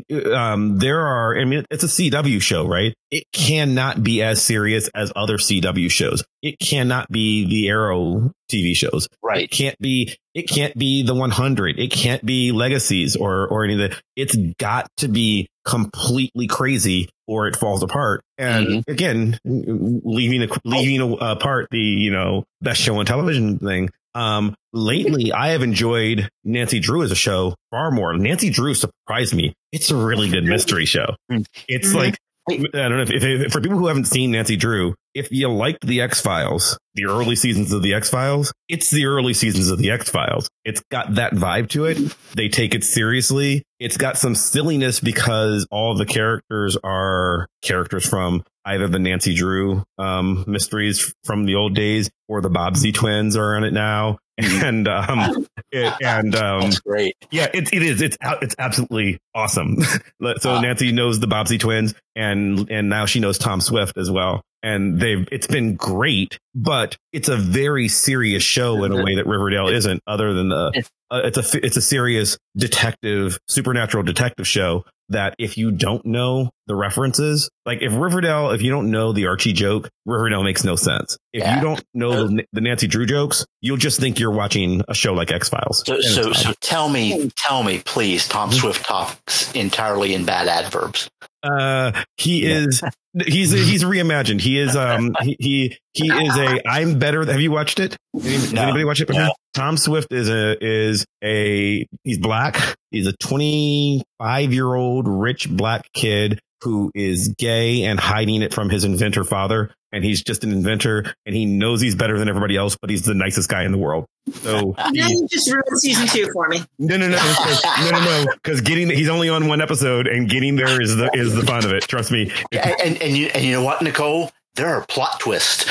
it, um, there are, I mean, it's a CW show, right? It cannot be as serious as other CW shows. It cannot be the Arrow TV shows. right It can't be, it can't be the 100. It can't be legacies or, or any of that. It's got to be completely crazy or it falls apart. And Mhm. again, leaving, a, leaving a, apart the, you know, best show on television thing. Um, lately I have enjoyed Nancy Drew as a show far more. Nancy Drew surprised me. It's a really good mystery show. Mm. It's like, I don't know if, if, if for people who haven't seen Nancy Drew, if you liked the X Files, the early seasons of the X Files, it's the early seasons of the X Files. It's got that vibe to it. They take it seriously. It's got some silliness because all the characters are characters from either the Nancy Drew um, mysteries from the old days or the Bobbsey twins are in it now. And um, it, and um, That's great. yeah, it, it is. It's it's absolutely awesome. so Ah. Nancy knows the Bobbsey twins, and and now she knows Tom Swift as well. And they've it's been great, but it's a very serious show in a way that Riverdale isn't. Other than the, uh, it's a it's a serious detective, supernatural detective show. That if you don't know the references, like if Riverdale, if you don't know the Archie joke, Riverdale makes no sense. If Yeah. you don't know the, the Nancy Drew jokes, you'll just think you're watching a show like X Files. So, so, so tell me, tell me, please. Tom Swift talks entirely in bad adverbs. Uh, he is. He's he's reimagined. He is. Um. He he, he is a. I'm better. Have you watched it? Any, No. anybody watch it? No. Tom Swift is a is a. He's black. He's a 25 year old rich black kid who is gay and hiding it from his inventor father. And he's just an inventor, and he knows he's better than everybody else, but he's the nicest guy in the world. So Now he- you just ruined season two for me. no, no, no, no, no, no, because getting he's only on one episode, and getting there is the is the fun of it. Trust me, and, and, and you and you know what, Nicole? There are plot twists.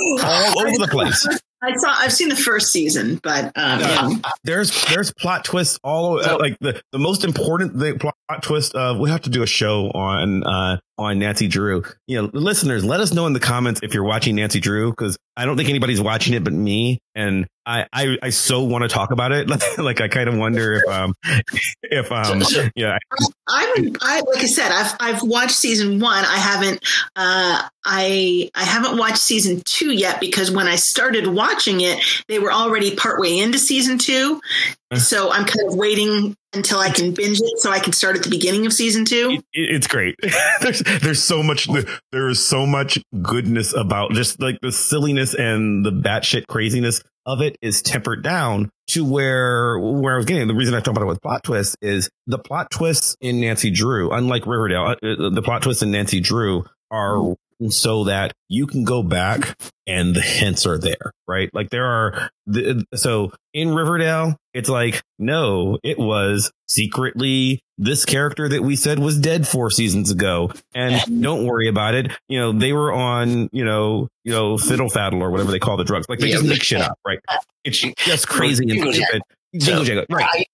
all over the place. I saw. I've seen the first season, but um, yeah. There's there's plot twists all. So- like the the most important the plot twist. Uh, we have to do a show on uh on Nancy Drew. You know, listeners, let us know in the comments if you're watching Nancy Drew because I don't think anybody's watching it but me, and I I, I so want to talk about it. like I kind of wonder if um if um yeah I. I like I said, I've I've watched season one. I haven't. Uh, I I haven't watched season two yet because when I started watching it, they were already partway into season two. So I'm kind of waiting until I can binge it, so I can start at the beginning of season two. it, it's great. there's there's so much there is so much goodness about just like the silliness and the batshit craziness of it is tempered down to where where I was getting. The reason I talk about it with plot twists is the plot twists in Nancy Drew, unlike Riverdale, uh, uh, the plot twists in Nancy Drew are so that you can go back and the hints are there, right? Like there are the, so in Riverdale, it's like, no, it was secretly this character that we said was dead four seasons ago. And don't worry about it. You know, they were on, you know, you know, fiddle faddle or whatever they call the drugs. Like they Yeah. just make shit up, right? It's just crazy and stupid. Jingle jangle. Right.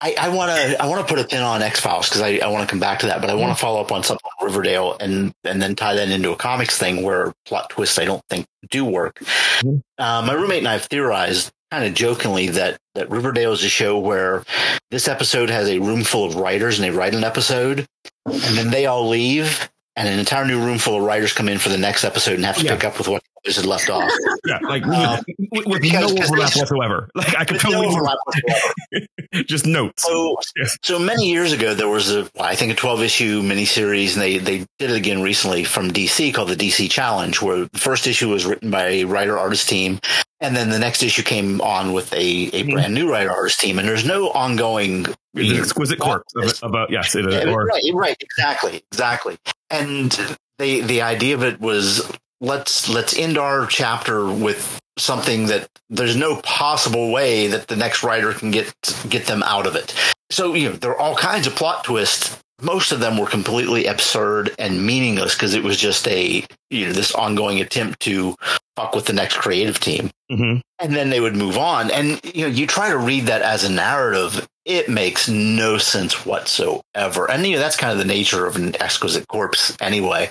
I, I, want to I want to put a pin on X Files because I, I want to come back to that, but I want to follow up on something on Riverdale and and then tie that into a comics thing where plot twists I don't think do work. Mhm. Uh, my roommate and I have theorized kind of jokingly that that Riverdale is a show where this episode has a room full of writers and they write an episode and then they all leave and an entire new room full of writers come in for the next episode and have to Yeah. pick up with what others had left off. Yeah. Like Um, with, with because- no overlap whatsoever. Like I could With no totally overlap whatsoever. just notes. So, Yes. so many years ago, there was a, I think, a 12 issue miniseries, and they, they did it again recently from DC called the DC Challenge, where the first issue was written by a writer artist team. And then the next issue came on with a, a Mhm. brand new writer artist team. And there's no ongoing. It's an exquisite corpse of, about yes, it, Yeah, or right, right, exactly, exactly. And the the idea of it was let's let's end our chapter with something that there's no possible way that the next writer can get get them out of it. So you know there are all kinds of plot twists. Most of them were completely absurd and meaningless because it was just a you know this ongoing attempt to fuck with the next creative team Mhm. and then they would move on. And you know, you try to read that as a narrative, it makes no sense whatsoever. And you know, that's kind of the nature of an exquisite corpse, anyway.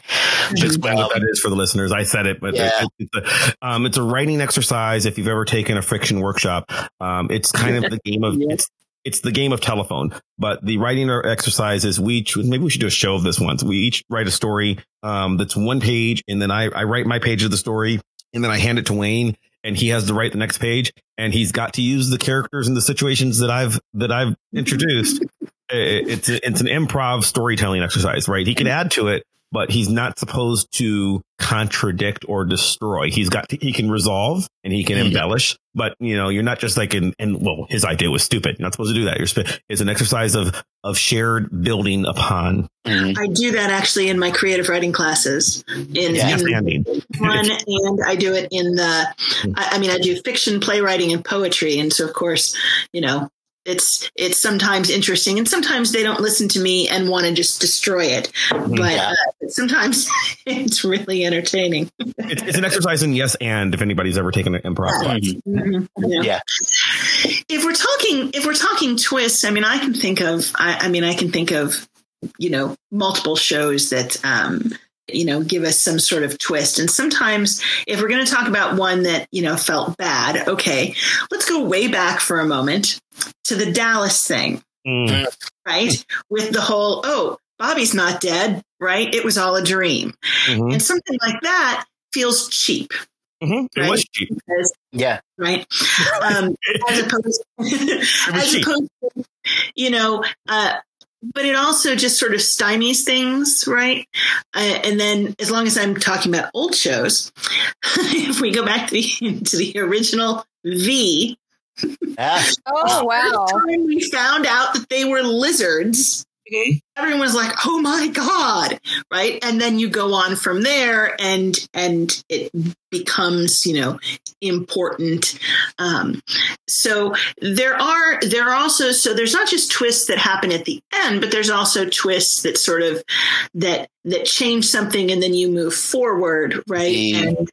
Explain what that is for the listeners. I said it, but Yeah. it- it's, a, um, it's a writing exercise. If you've ever taken a friction workshop, um, it's kind of the game of Yeah. it's it's the game of telephone. But the writing exercise is we each, maybe we should do a show of this once. We each write a story um, that's one page, and then I, I write my page of the story, and then I hand it to Wayne, and he has to write the next page, and he's got to use the characters and the situations that I've that I've introduced. It- it's it's an improv storytelling exercise, right? He can add to it, but he's not supposed to contradict or destroy. He's got to, he can resolve and he can Mhm. embellish, but you know, you're not just like in, and well, his idea was stupid. You're not supposed to do that. You're sp- it's an exercise of of shared building upon Mhm. I do that actually in my creative writing classes. In, Yeah. in understanding. one, and I do it in the. I, I mean, I do fiction, playwriting, and poetry, and so of course, you know, it's it's sometimes interesting, and sometimes they don't listen to me and want to just destroy it. But Yeah. uh, sometimes it's really entertaining. It's, it's an exercise in yes and if anybody's ever taken an improv class. Mhm. Mhm. Yeah. Yeah. If we're talking, if we're talking twists, I mean, I can think of, I, I mean, I can think of, you know, multiple shows that, um, you know, give us some sort of twist. And sometimes, if we're going to talk about one that you know felt bad, okay, let's go way back for a moment to the Dallas thing, Mm. right? With the whole, oh, Bobby's not dead, right? It was all a dream, Mhm. and something like that feels cheap, Mhm. It was cheap. because Yeah. right? Um, as opposed, as cheap. opposed, to, you know, uh, but it also just sort of stymies things, right? Uh, and then, as long as I'm talking about old shows, if we go back to the to the original V, Yeah. Oh wow. the time we found out that they were lizards. Everyone was like, "Oh my god!" Right, and then you go on from there, and and it becomes, you know, important. Um, so there are there are also so there's not just twists that happen at the end, but there's also twists that sort of that that change something, and then you move forward, right? The- And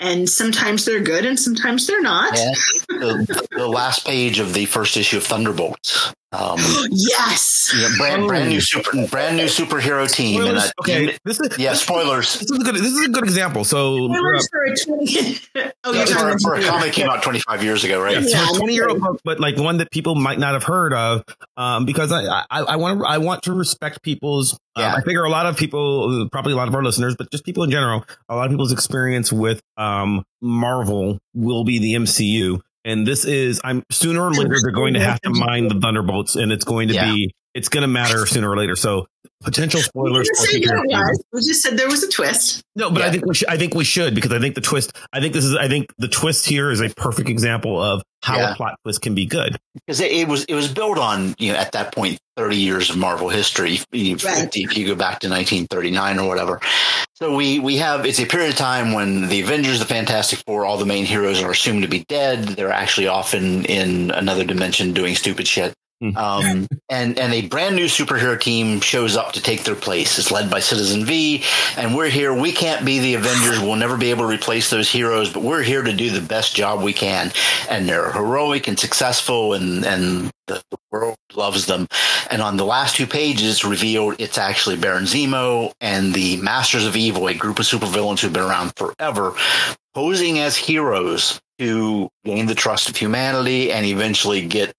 and sometimes they're good, and sometimes they're not. Yeah. the, the last page of the first issue of Thunderbolts. Um, Yes. yeah, brand, Oh. brand new super, brand new superhero team. And Spoilers. that okay, this is yeah, spoilers. This is a good. This is a good example. So, uh, for a oh, you're for, talking for a about comic came out 25 years ago, right? yeah, Yeah, twenty year old book, but like one that people might not have heard of, um, because I, I, I want to, I want to respect people's. Um, Yeah. I figure a lot of people, probably a lot of our listeners, but just people in general, a lot of people's experience with um Marvel will be the MCU, and this is. I'm sooner or later they're going to have to mine the Thunderbolts, and it's going to Yeah. be. It's going to matter sooner or later. So potential We spoilers. just for said future there was. We just said there was a twist. No, but I think we should. I think we should because I think the twist. I think this is. I think the twist here is a perfect example of how Yeah. a plot twist can be good. because it, it was it was built on you know at that point 30 years of Marvel history. You, Right. If you go back to 1939 or whatever, so we we have it's a period of time when the Avengers, the Fantastic Four, all the main heroes are assumed to be dead. They're actually often in another dimension doing stupid shit. Hmm. Um, and and a brand new superhero team shows up to take their place. It's led by Citizen V, and we're here. We can't be the Avengers. We'll never be able to replace those heroes, but we're here to do the best job we can. And they're heroic and successful, and and the, the world loves them. And on the last two pages, revealed it's actually Baron Zemo and the Masters of Evil, a group of supervillains who've been around forever, posing as heroes to gain the trust of humanity and eventually get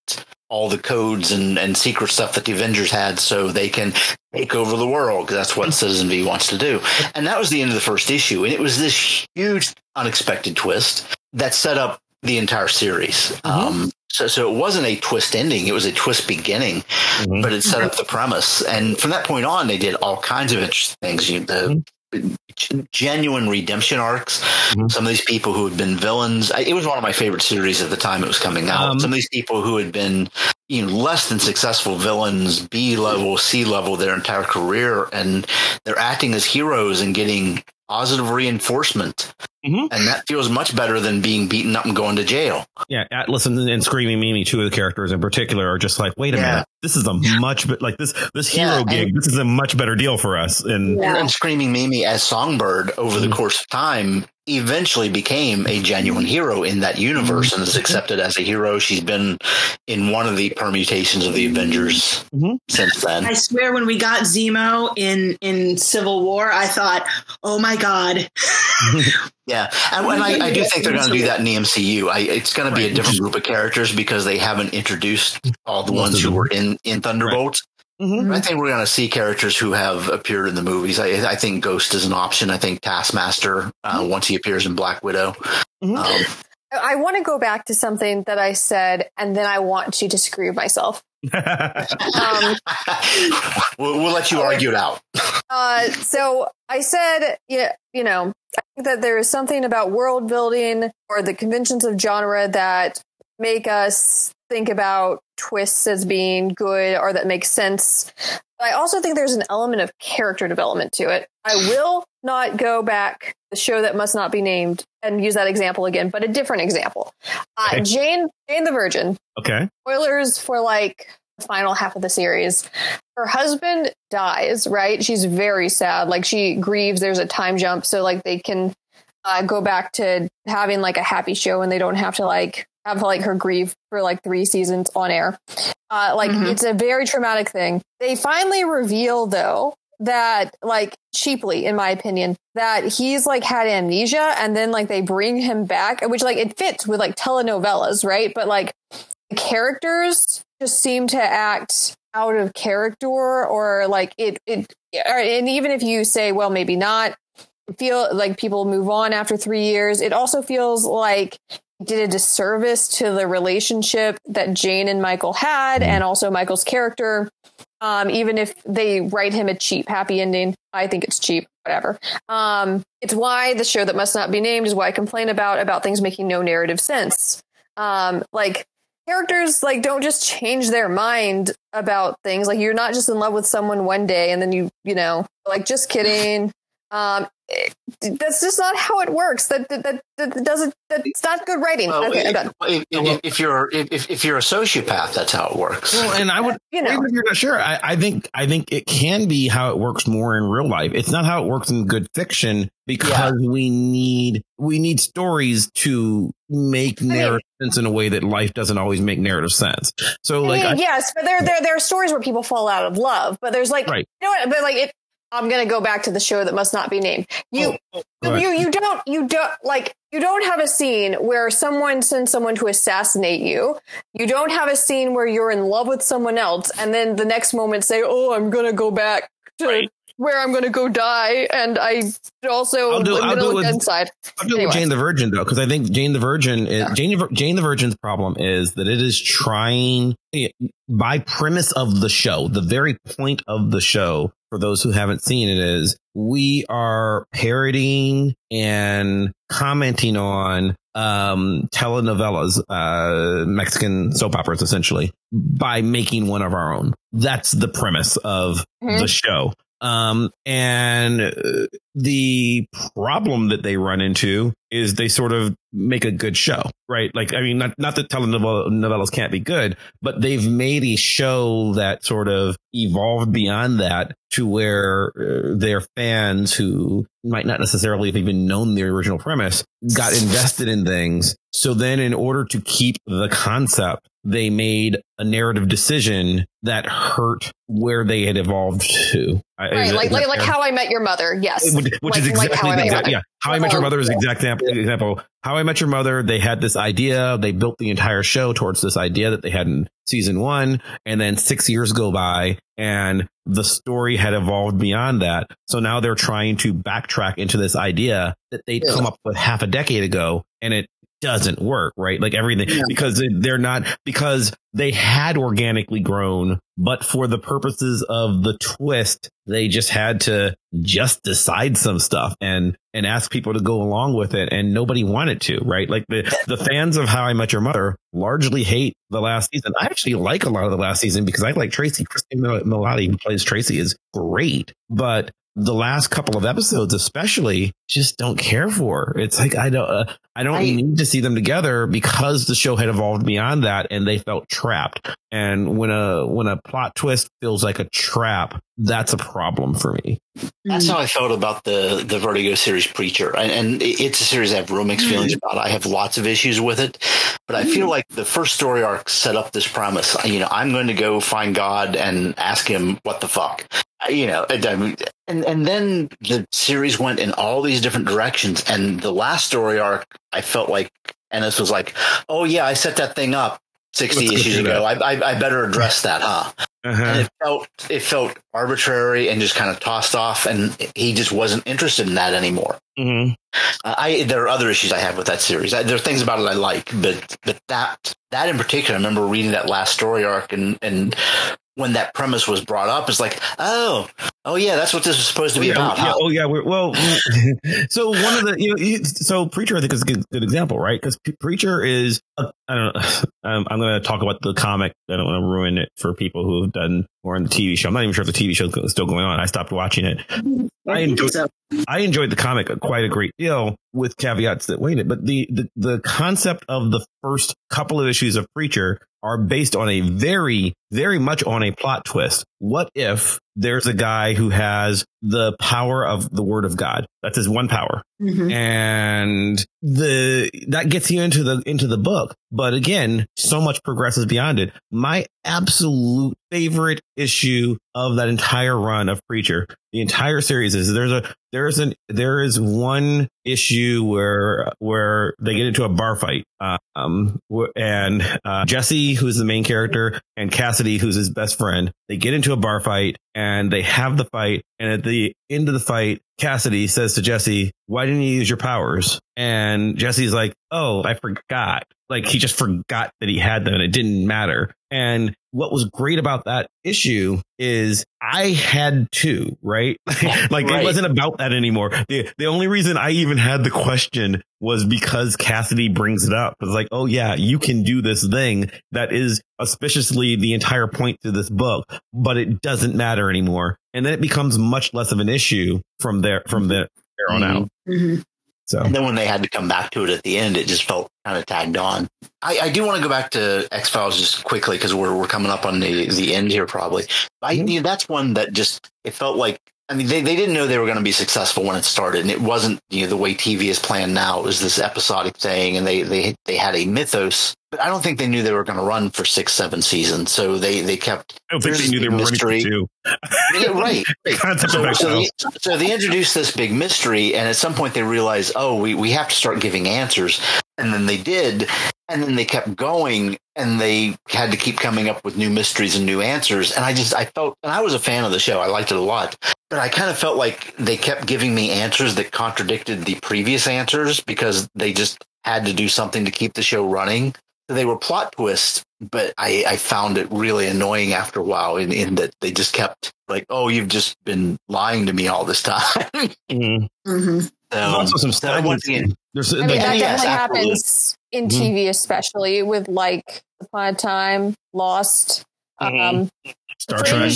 all the codes and, and secret stuff that the Avengers had so they can take over the world because that's what Citizen V wants to do. And that was the end of the first issue. And it was this huge unexpected twist that set up the entire series. Um, so, so it wasn't a twist ending; it was a twist beginning, Mhm. but it set up the premise. And from that point on, they did all kinds of interesting things. You, the genuine redemption arcs. Mhm. Some of these people who had been villains. I, it was one of my favorite series at the time it was coming out. Um, Some of these people who had been you know less than successful villains, B level, C level, their entire career, and they're acting as heroes and getting positive reinforcement. Mhm. And that feels much better than being beaten up and going to jail. Yeah, Atlas and, and Screaming Mimi, two of the characters in particular, are just like, wait a Yeah. minute, this is a much bit like this this hero Yeah, and- gig. This is a much better deal for us. And Yeah. And Screaming Mimi as Songbird over the Mhm. course of time eventually became a genuine hero in that universe and is accepted as a hero. She's been in one of the permutations of the Avengers Mhm. since then. I swear, when we got Zemo in in Civil War, I thought, "Oh my god!" Yeah, and, and I, I do think they're going to do that in the MCU. I, it's going to be a different group of characters because they haven't introduced all the ones who were in in Thunderbolts. Mhm. I think we're going to see characters who have appeared in the movies. I, I think Ghost is an option. I think Taskmaster uh, once he appears in Black Widow. Mhm. Um, I want to go back to something that I said, and then I want to disagree with myself. Um, we'll, we'll let you argue it out. Uh, so I said, yeah, you know, I think that there is something about world building or the conventions of genre that make us think about twists as being good or that makes sense. But I also think there's an element of character development to it. I will not go back the show that must not be named and use that example again, but a different example. Uh, Okay. Jane, Jane the Virgin. Okay. Spoilers for like the final half of the series. Her husband dies, right? She's very sad. Like she grieves. There's a time jump, so like they can uh, go back to having like a happy show, and they don't have to like have like her grieve for like three seasons on air. Uh, like Mhm. it's a very traumatic thing. They finally reveal though that like cheaply in my opinion that he's like had amnesia and then like they bring him back which like it fits with like telenovelas right but like the characters just seem to act out of character or like it it and even if you say well maybe not feel like people move on after 3 years it also feels like did a disservice to the relationship that Jane and Michael had and also Michael's character. Um, even if they write him a cheap happy ending i think it's cheap whatever. Um, it's why the show that must not be named is why i complain about about things making no narrative sense. Um, like characters like don't just change their mind about things. Like you're not just in love with someone one day and then you you know like just kidding um it- that's just not how it works that that that, that doesn't that's not good writing Well, okay i'm if, done if, if, if you're if, if you're a sociopath, that's how it works. Well, and I would you know if you're not sure, I, I think I think it can be how it works more in real life. It's not how it works in good fiction because we need we need stories to make mean- narrative sense in a way that life doesn't always make narrative sense. So, like, I I, yes, but there, there there are stories where people fall out of love, but there's like Right. you know what? But like it, I'm gonna go back to the show that must not be named. You Oh, oh you, you you don't you don't like you don't have a scene where someone sends someone to assassinate you. You don't have a scene where you're in love with someone else, and then the next moment say, "Oh, I'm gonna go back to." Right. Where I'm going to go die, and I also I'll do- am I'll do it look with- inside. I'll do with Anyway. Jane the Virgin though, because I think Jane the Virgin is Yeah. Jane, Jane the Virgin's problem is that it is trying by premise of the show, the very point of the show for those who haven't seen it is we are parodying and commenting on um telenovelas, uh Mexican soap operas essentially by making one of our own. That's the premise of Mhm. the show. Um, and uh, the problem that they run into is they sort of make a good show, right? Like, I mean, not, not that telenovelas can't be good, but they've made a show that sort of evolved beyond that to where uh, their fans who might not necessarily have even known the original premise got invested in things. So then in order to keep the concept, they made a narrative decision that hurt where they had evolved to. Is Right, it- like like, like how I Met Your Mother. Yes, which, which is Like- like exactly How the exact, yeah. How I Met Your Mother is the uh-huh. exact example, example. How I Met Your Mother, they had this idea. They built the entire show towards this idea that they had in season one. And then six years go by and the story had evolved beyond that. So now they're trying to backtrack into this idea that they'd Yeah. come up with half a decade ago and it doesn't work, right? Like everything Yeah. because they're not, because they had organically grown, but for the purposes of the twist, they just had to just decide some stuff and, and ask people to go along with it. And nobody wanted to, right? Like the, the fans of How I Met Your Mother largely hate the last season. I actually like a lot of the last season because I like Tracy. Christine Mil- who plays Tracy, is great. But the last couple of episodes, especially, just don't care for. It's like I don't, uh, I don't I- need to see them together because the show had evolved beyond that, and they felt trapped. And when a when a plot twist feels like a trap, that's a problem for me. That's Mm. how I felt about the the Vertigo series Preacher, and, and it's a series I have real mixed feelings about. I have lots of issues with it, but I feel like the first story arc set up this premise. You know, I'm going to go find God and ask him what the fuck. You know, and, and and then the series went in all these different directions, and the last story arc, I felt like Ennis was like, "Oh yeah, I set that thing up." 60 Let's issues ago. I, I, I better address that, huh? Uh-huh. and it felt it felt arbitrary and just kind of tossed off and he just wasn't interested in that anymore Mhm. uh, i there are other issues i have with that series I, there are things about it i like but but that that in particular i remember reading that last story arc and and when that premise was brought up, it's like, oh, oh yeah, that's what this is supposed to be yeah, about. yeah, huh? oh yeah, we're, well, so one of the you know, so preacher I think is a good, good example, right? Because preacher is uh, I don't know. Um, I'm going to talk about the comic. I don't want to ruin it for people who have done more on the TV show. I'm not even sure if the TV show is still going on. I stopped watching it. I enjoyed So, I enjoyed the comic quite a great deal with caveats that wait it, but the, the the concept of the first couple of issues of Preacher are based on a very, very much on a plot twist. What if there's a guy who has the power of the word of God? That's his one power. mhm. And the that gets you into the into the book. But again, so much progresses beyond it. My absolute favorite issue of that entire run of Preacher, the entire series is there's a there's an there is one issue where where they get into a bar fight. Um and uh Jesse, who's the main character, and Cassidy, who's his best friend, they get into a bar fight and they have the fight. And at the end of the fight, Cassidy says to Jesse, why didn't you use your powers? And Jesse's like, oh, I forgot. Like he just forgot that he had them and it didn't matter. And what was great about that issue is I had two, right? like Right. it wasn't about that anymore. The the only reason I even had the question was because Cassidy brings it up. It's like, oh yeah, you can do this thing that is auspiciously the entire point to this book, but it doesn't matter anymore. And then it becomes much less of an issue from there from there, there on Mhm. out. Mhm. So And then when they had to come back to it at the end, it just felt kind of tagged on. I, I do want to go back to X Files just quickly because we're we're coming up on the the end here probably. I Mhm. you know, that's one that just it felt like I mean they, they didn't know they were going to be successful when it started, and it wasn't you know the way TV is planned now. It was this episodic thing, and they they they had a mythos. But I don't think they knew they were going to run for six, seven seasons. So they they kept I don't think they knew they were running mystery. for two. yeah, right. So, so, they, so they introduced this big mystery, and at some point they realized, oh, we, we have to start giving answers. And then they did, and then they kept going, and they had to keep coming up with new mysteries and new answers. And I just, I felt, and I was a fan of the show, I liked it a lot, but I kind of felt like they kept giving me answers that contradicted the previous answers because they just had to do something to keep the show running. They were plot twists, but I, I found it really annoying after a while in, in that they just kept like, oh, you've just been lying to me all this time. Mhm. Mhm. There's So, also some so once stagnancy. There's I mean, like, that yes, definitely absolutely. happens in Mhm. TV, especially with like Upon a Time, Lost. Mhm. Um, Star Trek.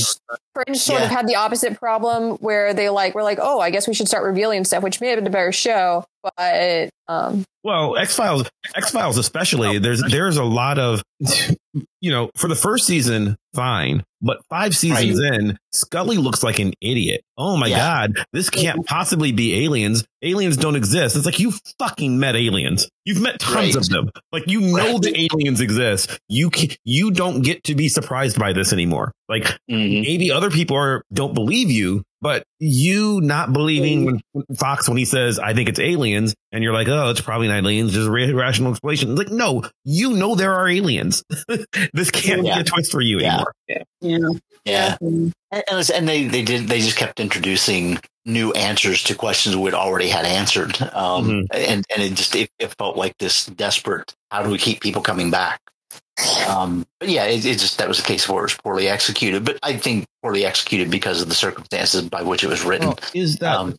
Fringe, Fringe sort of had the opposite problem where they like were like, oh, I guess we should start revealing stuff, which may have been a better show, but um, Well, X Files, X Files especially. There's there's a lot of, you know, for the first season, fine, but five seasons in, Scully looks like an idiot. Oh my Yeah. god, this can't possibly be aliens. Aliens don't exist. It's like you fucking met aliens. You've met tons Right. of them. Like you know Right. the aliens exist. You can, you don't get to be surprised by this anymore. Like Mhm. maybe other people are don't believe you, but you not believing when, when Fox when he says I think it's aliens, and you're like, oh, it's probably not aliens, just a ra- rational explanation. It's like, no, you know there are aliens. this can't Yeah. be a twist for you Yeah. anymore. Yeah. yeah. And, and they, they did, they just kept introducing new answers to questions we'd already had answered. Um, Mhm. and, and it just, it, it felt like this desperate, how do we keep people coming back? Um, but yeah, it, it just, that was a case where it was poorly executed, but I think poorly executed because of the circumstances by which it was written. Well, is that Um,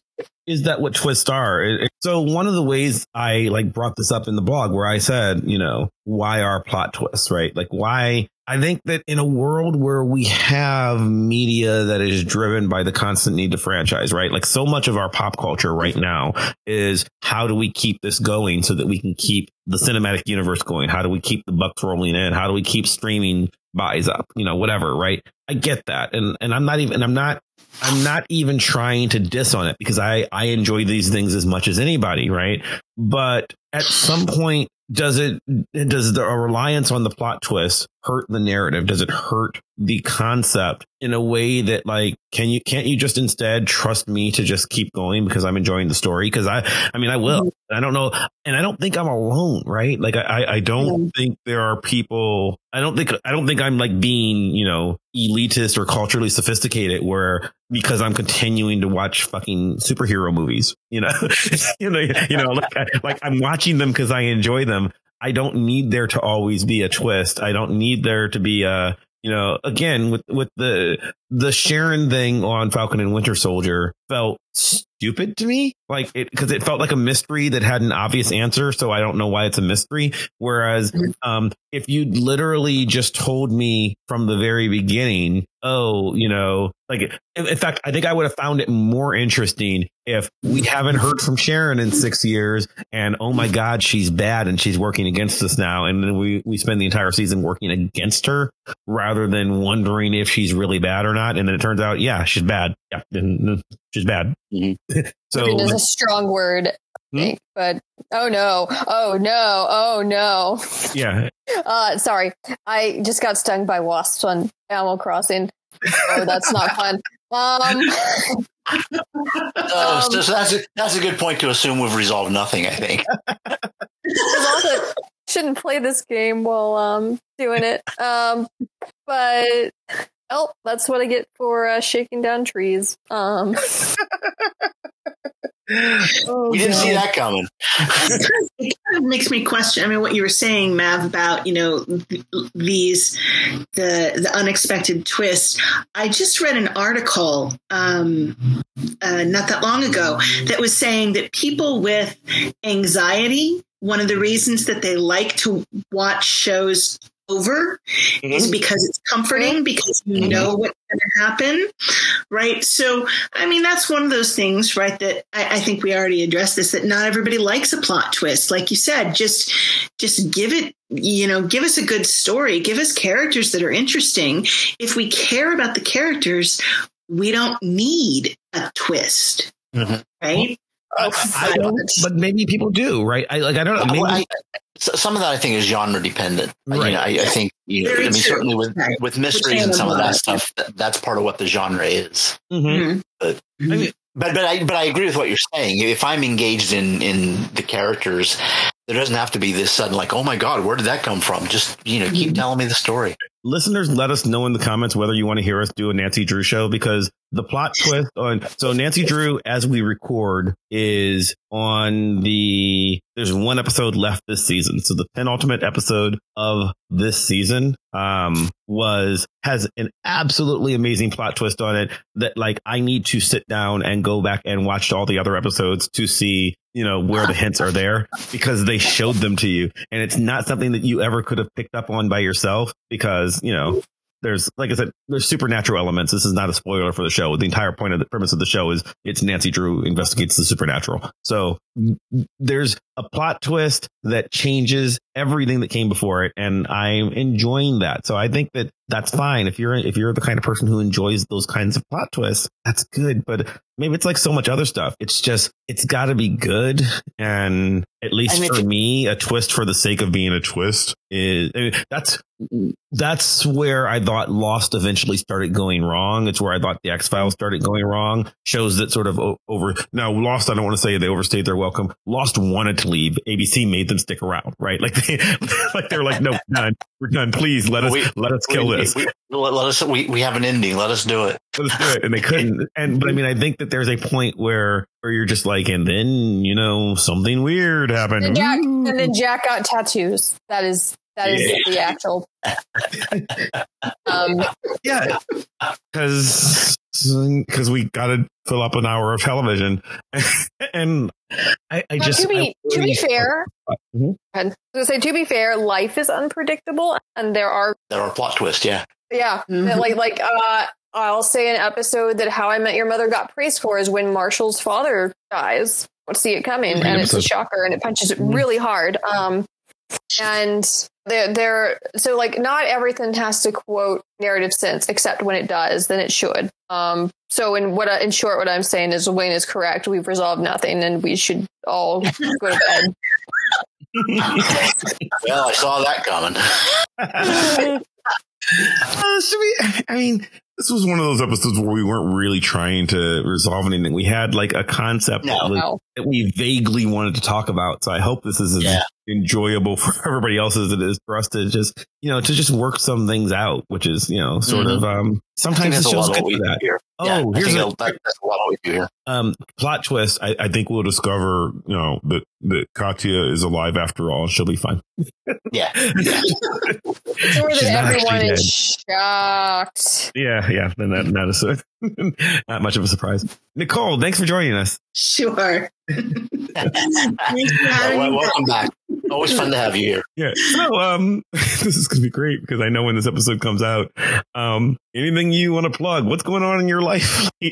is that what twists are? So one of the ways I like brought this up in the blog where I said, you know, why are plot twists, right? Like why I think that in a world where we have media that is driven by the constant need to franchise, right? Like so much of our pop culture right now is how do we keep this going so that we can keep the cinematic universe going? How do we keep the bucks rolling in? How do we keep streaming buys up? You know, whatever, right? I get that. And and I'm not even I'm not I'm not even trying to diss on it because I I enjoy these things as much as anybody, right? But at some point does it does the reliance on the plot twist hurt the narrative? Does it hurt the concept in a way that like can you can't you just instead trust me to just keep going because I'm enjoying the story? Because I I mean I will. Mm-hmm. I don't know and I don't think I'm alone, right? Like I, I don't think there are people I don't think I don't think I'm like being, you know, elitist or culturally sophisticated where because I'm continuing to watch fucking superhero movies, you know, you know, you know, like, I, like I'm watching them because I enjoy them. I don't need there to always be a twist. I don't need there to be a, you know, again with with the the Sharon thing on Falcon and Winter Soldier felt stupid to me, like it because it felt like a mystery that had an obvious answer. So I don't know why it's a mystery. Whereas, um, if you literally just told me from the very beginning, oh, you know, like in, in fact, I think I would have found it more interesting if we haven't heard from Sharon in six years, and oh my God, she's bad and she's working against us now, and then we we spend the entire season working against her rather than wondering if she's really bad or not, and then it turns out, yeah, she's bad. Yeah, and she's bad. Mm-hmm. so It is a strong word, Hmm? think, but oh no, oh no, oh no. yeah, Uh, sorry, I just got stung by wasps on Animal Crossing. Oh, that's not fun. Um, Oh, so, so that's a, that's a good point to assume we've resolved nothing. I think. there's also shouldn't play this game while um doing it. Um, but oh, that's what I get for uh, shaking down trees. Um, oh, We didn't see that coming. it kind of makes me question. I mean, what you were saying, Mav, about you know th- these the the unexpected twist. I just read an article um, uh, not that long ago that was saying that people with anxiety, one of the reasons that they like to watch shows over is because it's comforting because you know what's going to happen right? So i mean that's one of those things right that I, I think we already addressed this that not everybody likes a plot twist. Like you said just just give it you know give us a good story. Give us characters that are interesting. If we care about the characters we don't need a twist Mhm. right I, I don't, but maybe people do, right? I like I don't know. Maybe Well, I- some of that I think is genre dependent. You Right. know, I, I think you know, I mean true. certainly with Right. with mysteries and some of that stuff, that's part of what the genre is. Mhm. But I mean, but but I but I agree with what you're saying. If I'm engaged in in the characters, there doesn't have to be this sudden like, oh my god, where did that come from? Just you know, keep Mhm. telling me the story. Listeners, let us know in the comments whether you want to hear us do a Nancy Drew show because the plot twist on so Nancy Drew, as we record, is on the there's one episode left this season. So the penultimate episode of this season um was has an absolutely amazing plot twist on it that like I need to sit down and go back and watch all the other episodes to see you know where the hints are there because they showed them to you and it's not something that you ever could have picked up on by yourself because you know there's like I said, there's supernatural elements. This is not a spoiler for the show. The entire point of the premise of the show is it's Nancy Drew investigates the supernatural. So mm, there's a plot twist that changes everything that came before it, and I'm enjoying that. So I think that that's fine if you're if you're the kind of person who enjoys those kinds of plot twists. That's good, but maybe it's like so much other stuff. It's just it's got to be good, and at least And for me, a twist for the sake of being a twist is I mean, that's that's where I thought Lost eventually started going wrong. It's where I thought the X Files started going wrong. Shows that sort of over now Lost. I don't want to say they overstayed their welcome. Lost wanted to leave. ABC made them stick around, right? Like they, like they're like, no, we're done. We're done. Please let us We- let us kill We- this. we- let, let us. We, we have an ending. Let us do it. Let us do it. And they couldn't. And but I mean, I think that there's a point where where you're just like, and then you know something weird happened. And Jack, and then Jack got tattoos. That is that is Yeah. the actual. Um, Yeah, because because we got to fill up an hour of television, and I, I just to be I to be really- fair, Mhm. I was gonna say to be fair, life is unpredictable, and there are There are plot twists. Yeah. yeah, Mhm. like like uh, I'll say an episode that How I Met Your Mother got praised for is when Marshall's father dies. Let's see it coming, Great and it's a shocker, and it punches it Mhm. really hard. Um, and there, there, so like not everything has to quote narrative sense, except when it does, then it should. Um, so in what, I, in short, what I'm saying is Wayne is correct. We've resolved nothing, and we should all go to bed. Well, I saw that coming. Uh, should we? I mean, this was one of those episodes where we weren't really trying to resolve anything. We had like a concept No. that, was- No. that we vaguely wanted to talk about. So I hope this is as Yeah. Enjoyable for everybody else as it is for us to just you know, to just work some things out, which is, you know, sort Mhm. of, um, sometimes the that's show's lot good for that. here. Oh, Yeah, here's a, that- that's a lot of we do here. um, plot twist. I, I think we'll discover, you know, that, that Katya is alive after all. And she'll be fine. Yeah. It's more She's that everyone is shocked. Yeah, yeah. Then that, not a, not much of a surprise. Nicole, thanks for joining us. Sure. Thanks for Yeah, having well, welcome back. Always fun to have you here. Yeah. So, um, this is going to be great because I know when this episode comes out, um, anything you want to plug? What's going on in your life?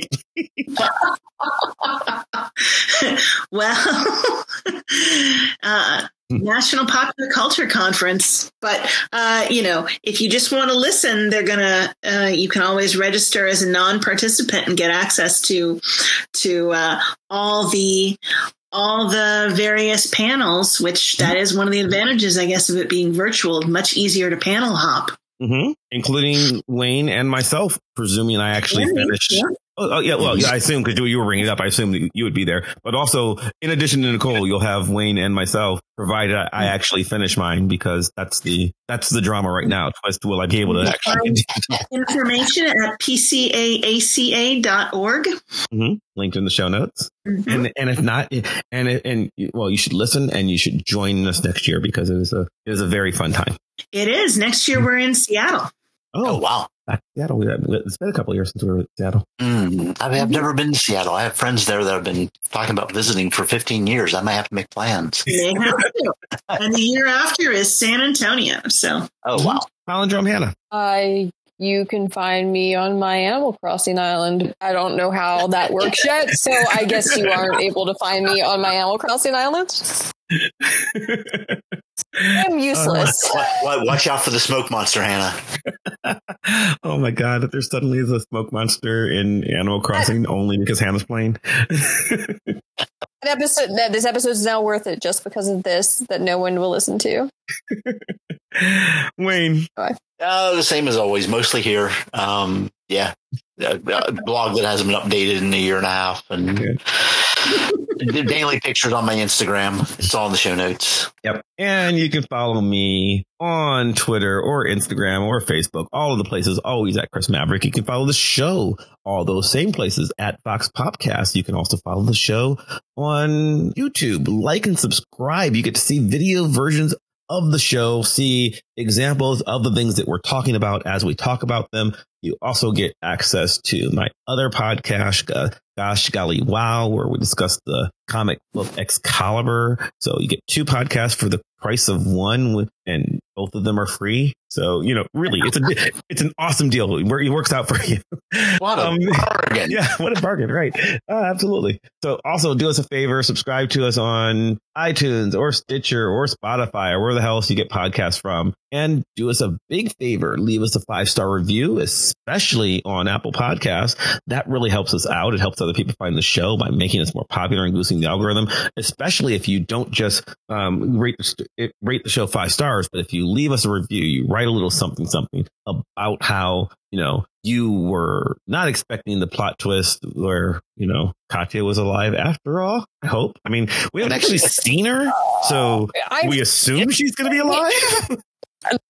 well, uh, National Popular Culture Conference. But uh, you know, if you just want to listen, they're gonna. Uh, you can always register as a non-participant and get access to to uh, all the all the various panels. Which that mm-hmm. is one of the advantages, I guess, of it being virtual. Much easier to panel hop. Hmm Including Wayne and myself, presuming I actually Yeah, finished. yeah. Oh, oh, yeah. Well, yeah, I assume because you were bringing it up, I assume that you would be there. But also, in addition to Nicole, you'll have Wayne and myself, provided I, I actually finish mine because that's the that's the drama right now. Twist, will I be able to actually? Information at pcaaca.org. Mhm. Linked in the show notes. Mhm. And and if not, and and well, you should listen and you should join us next year because it is a it is a very fun time. It is. Next year we're in Seattle. Oh, wow. back to Seattle. We- It's been a couple of years since we were in Seattle. Mm, I mean, I've never been to Seattle. I have friends there that have been talking about visiting for 15 years. I might have to make plans. They have to. and the year after is San Antonio. So Oh, wow. Palindrome Hannah. I you can find me on my Animal Crossing island. I don't know how that works yet, so I guess you aren't able to find me on my Animal Crossing island. I'm useless. Wa- wa- Watch out for the smoke monster, Hannah. oh my god! If there suddenly is a smoke monster in Animal Crossing only because Hannah's playing. That episode, that this episode is now worth it just because of this that no one will listen to. Wayne, Uh, the same as always, mostly here. Um, yeah. A, a blog that hasn't been updated in a year and a half and daily pictures on my Instagram. It's all in the show notes. Yep. And you can follow me on Twitter or Instagram or Facebook, all of the places, always at Chris Maverick. You can follow the show, all those same places at VoxPopcast. You can also follow the show on YouTube. Like and subscribe. You get to see video versions of the show, see examples of the things that we're talking about as we talk about them. You also get access to my other podcast, Gosh Golly Wow, where we discuss the comic book Excalibur. So you get two podcasts for the price of one, and both of them are free. So you know, really, it's a it's an awesome deal. It it works out for you. What a Um, bargain. yeah, what a bargain, right? Uh, absolutely. So also do us a favor, subscribe to us on iTunes or Stitcher or Spotify or where the hell else you get podcasts from. And do us a big favor, leave us a five star review, especially on Apple Podcasts. That really helps us out. It helps other people find the show by making us more popular and boosting the algorithm, especially if you don't just um, rate, the, rate the show five stars, but if you leave us a review, you write a little something, something about how, you know, you were not expecting the plot twist where, you know, Katya was alive after all. I hope. I mean, we haven't actually seen her, so I, we assume she's going to be alive.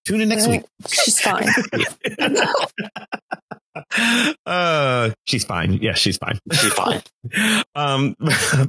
Tune in next week. she's fine. Uh, she's fine. Yes, she's fine. She's fine. um,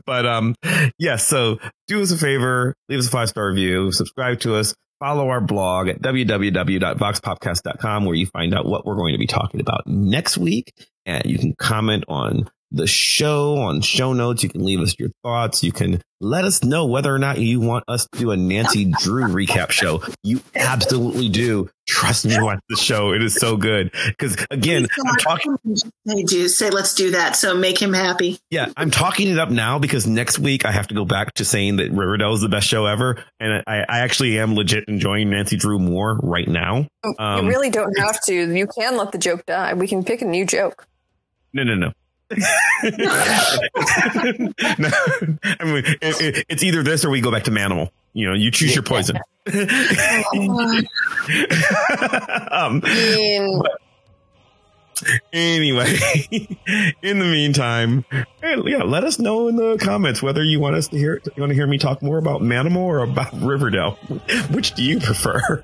but um, yes. so do us a favor, leave us a five star review, subscribe to us, follow our blog at www.voxpopcast.com where you find out what we're going to be talking about next week, and you can comment on the show on show notes. You can leave us your thoughts. You can let us know whether or not you want us to do a Nancy Drew recap show. You absolutely do. Trust me, watch the show. It is so good. Because again, I'm talking. They do say, let's do that. So make him happy. Yeah, I'm talking it up now because next week I have to go back to saying that Riverdale is the best show ever, and I, I actually am legit enjoying Nancy Drew more right now. Um, you really don't have to. You can let the joke die. We can pick a new joke. No, no, no. No. I mean, it, it, it's either this or we go back to Manimal. You know, you choose your poison. um, anyway, in the meantime, yeah, let us know in the comments whether you want us to hear you want to hear me talk more about Manimal or about Riverdale. Which do you prefer?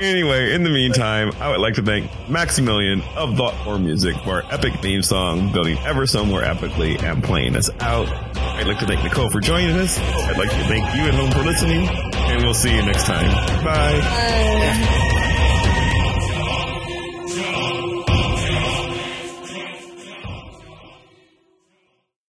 Anyway, in the meantime, I would like to thank Maximilian of Thoughtcore Music for our epic theme song, building ever so more epically and playing us out. I'd like to thank Nicole for joining us. I'd like to thank you at home for listening, and we'll see you next time. Bye. Bye.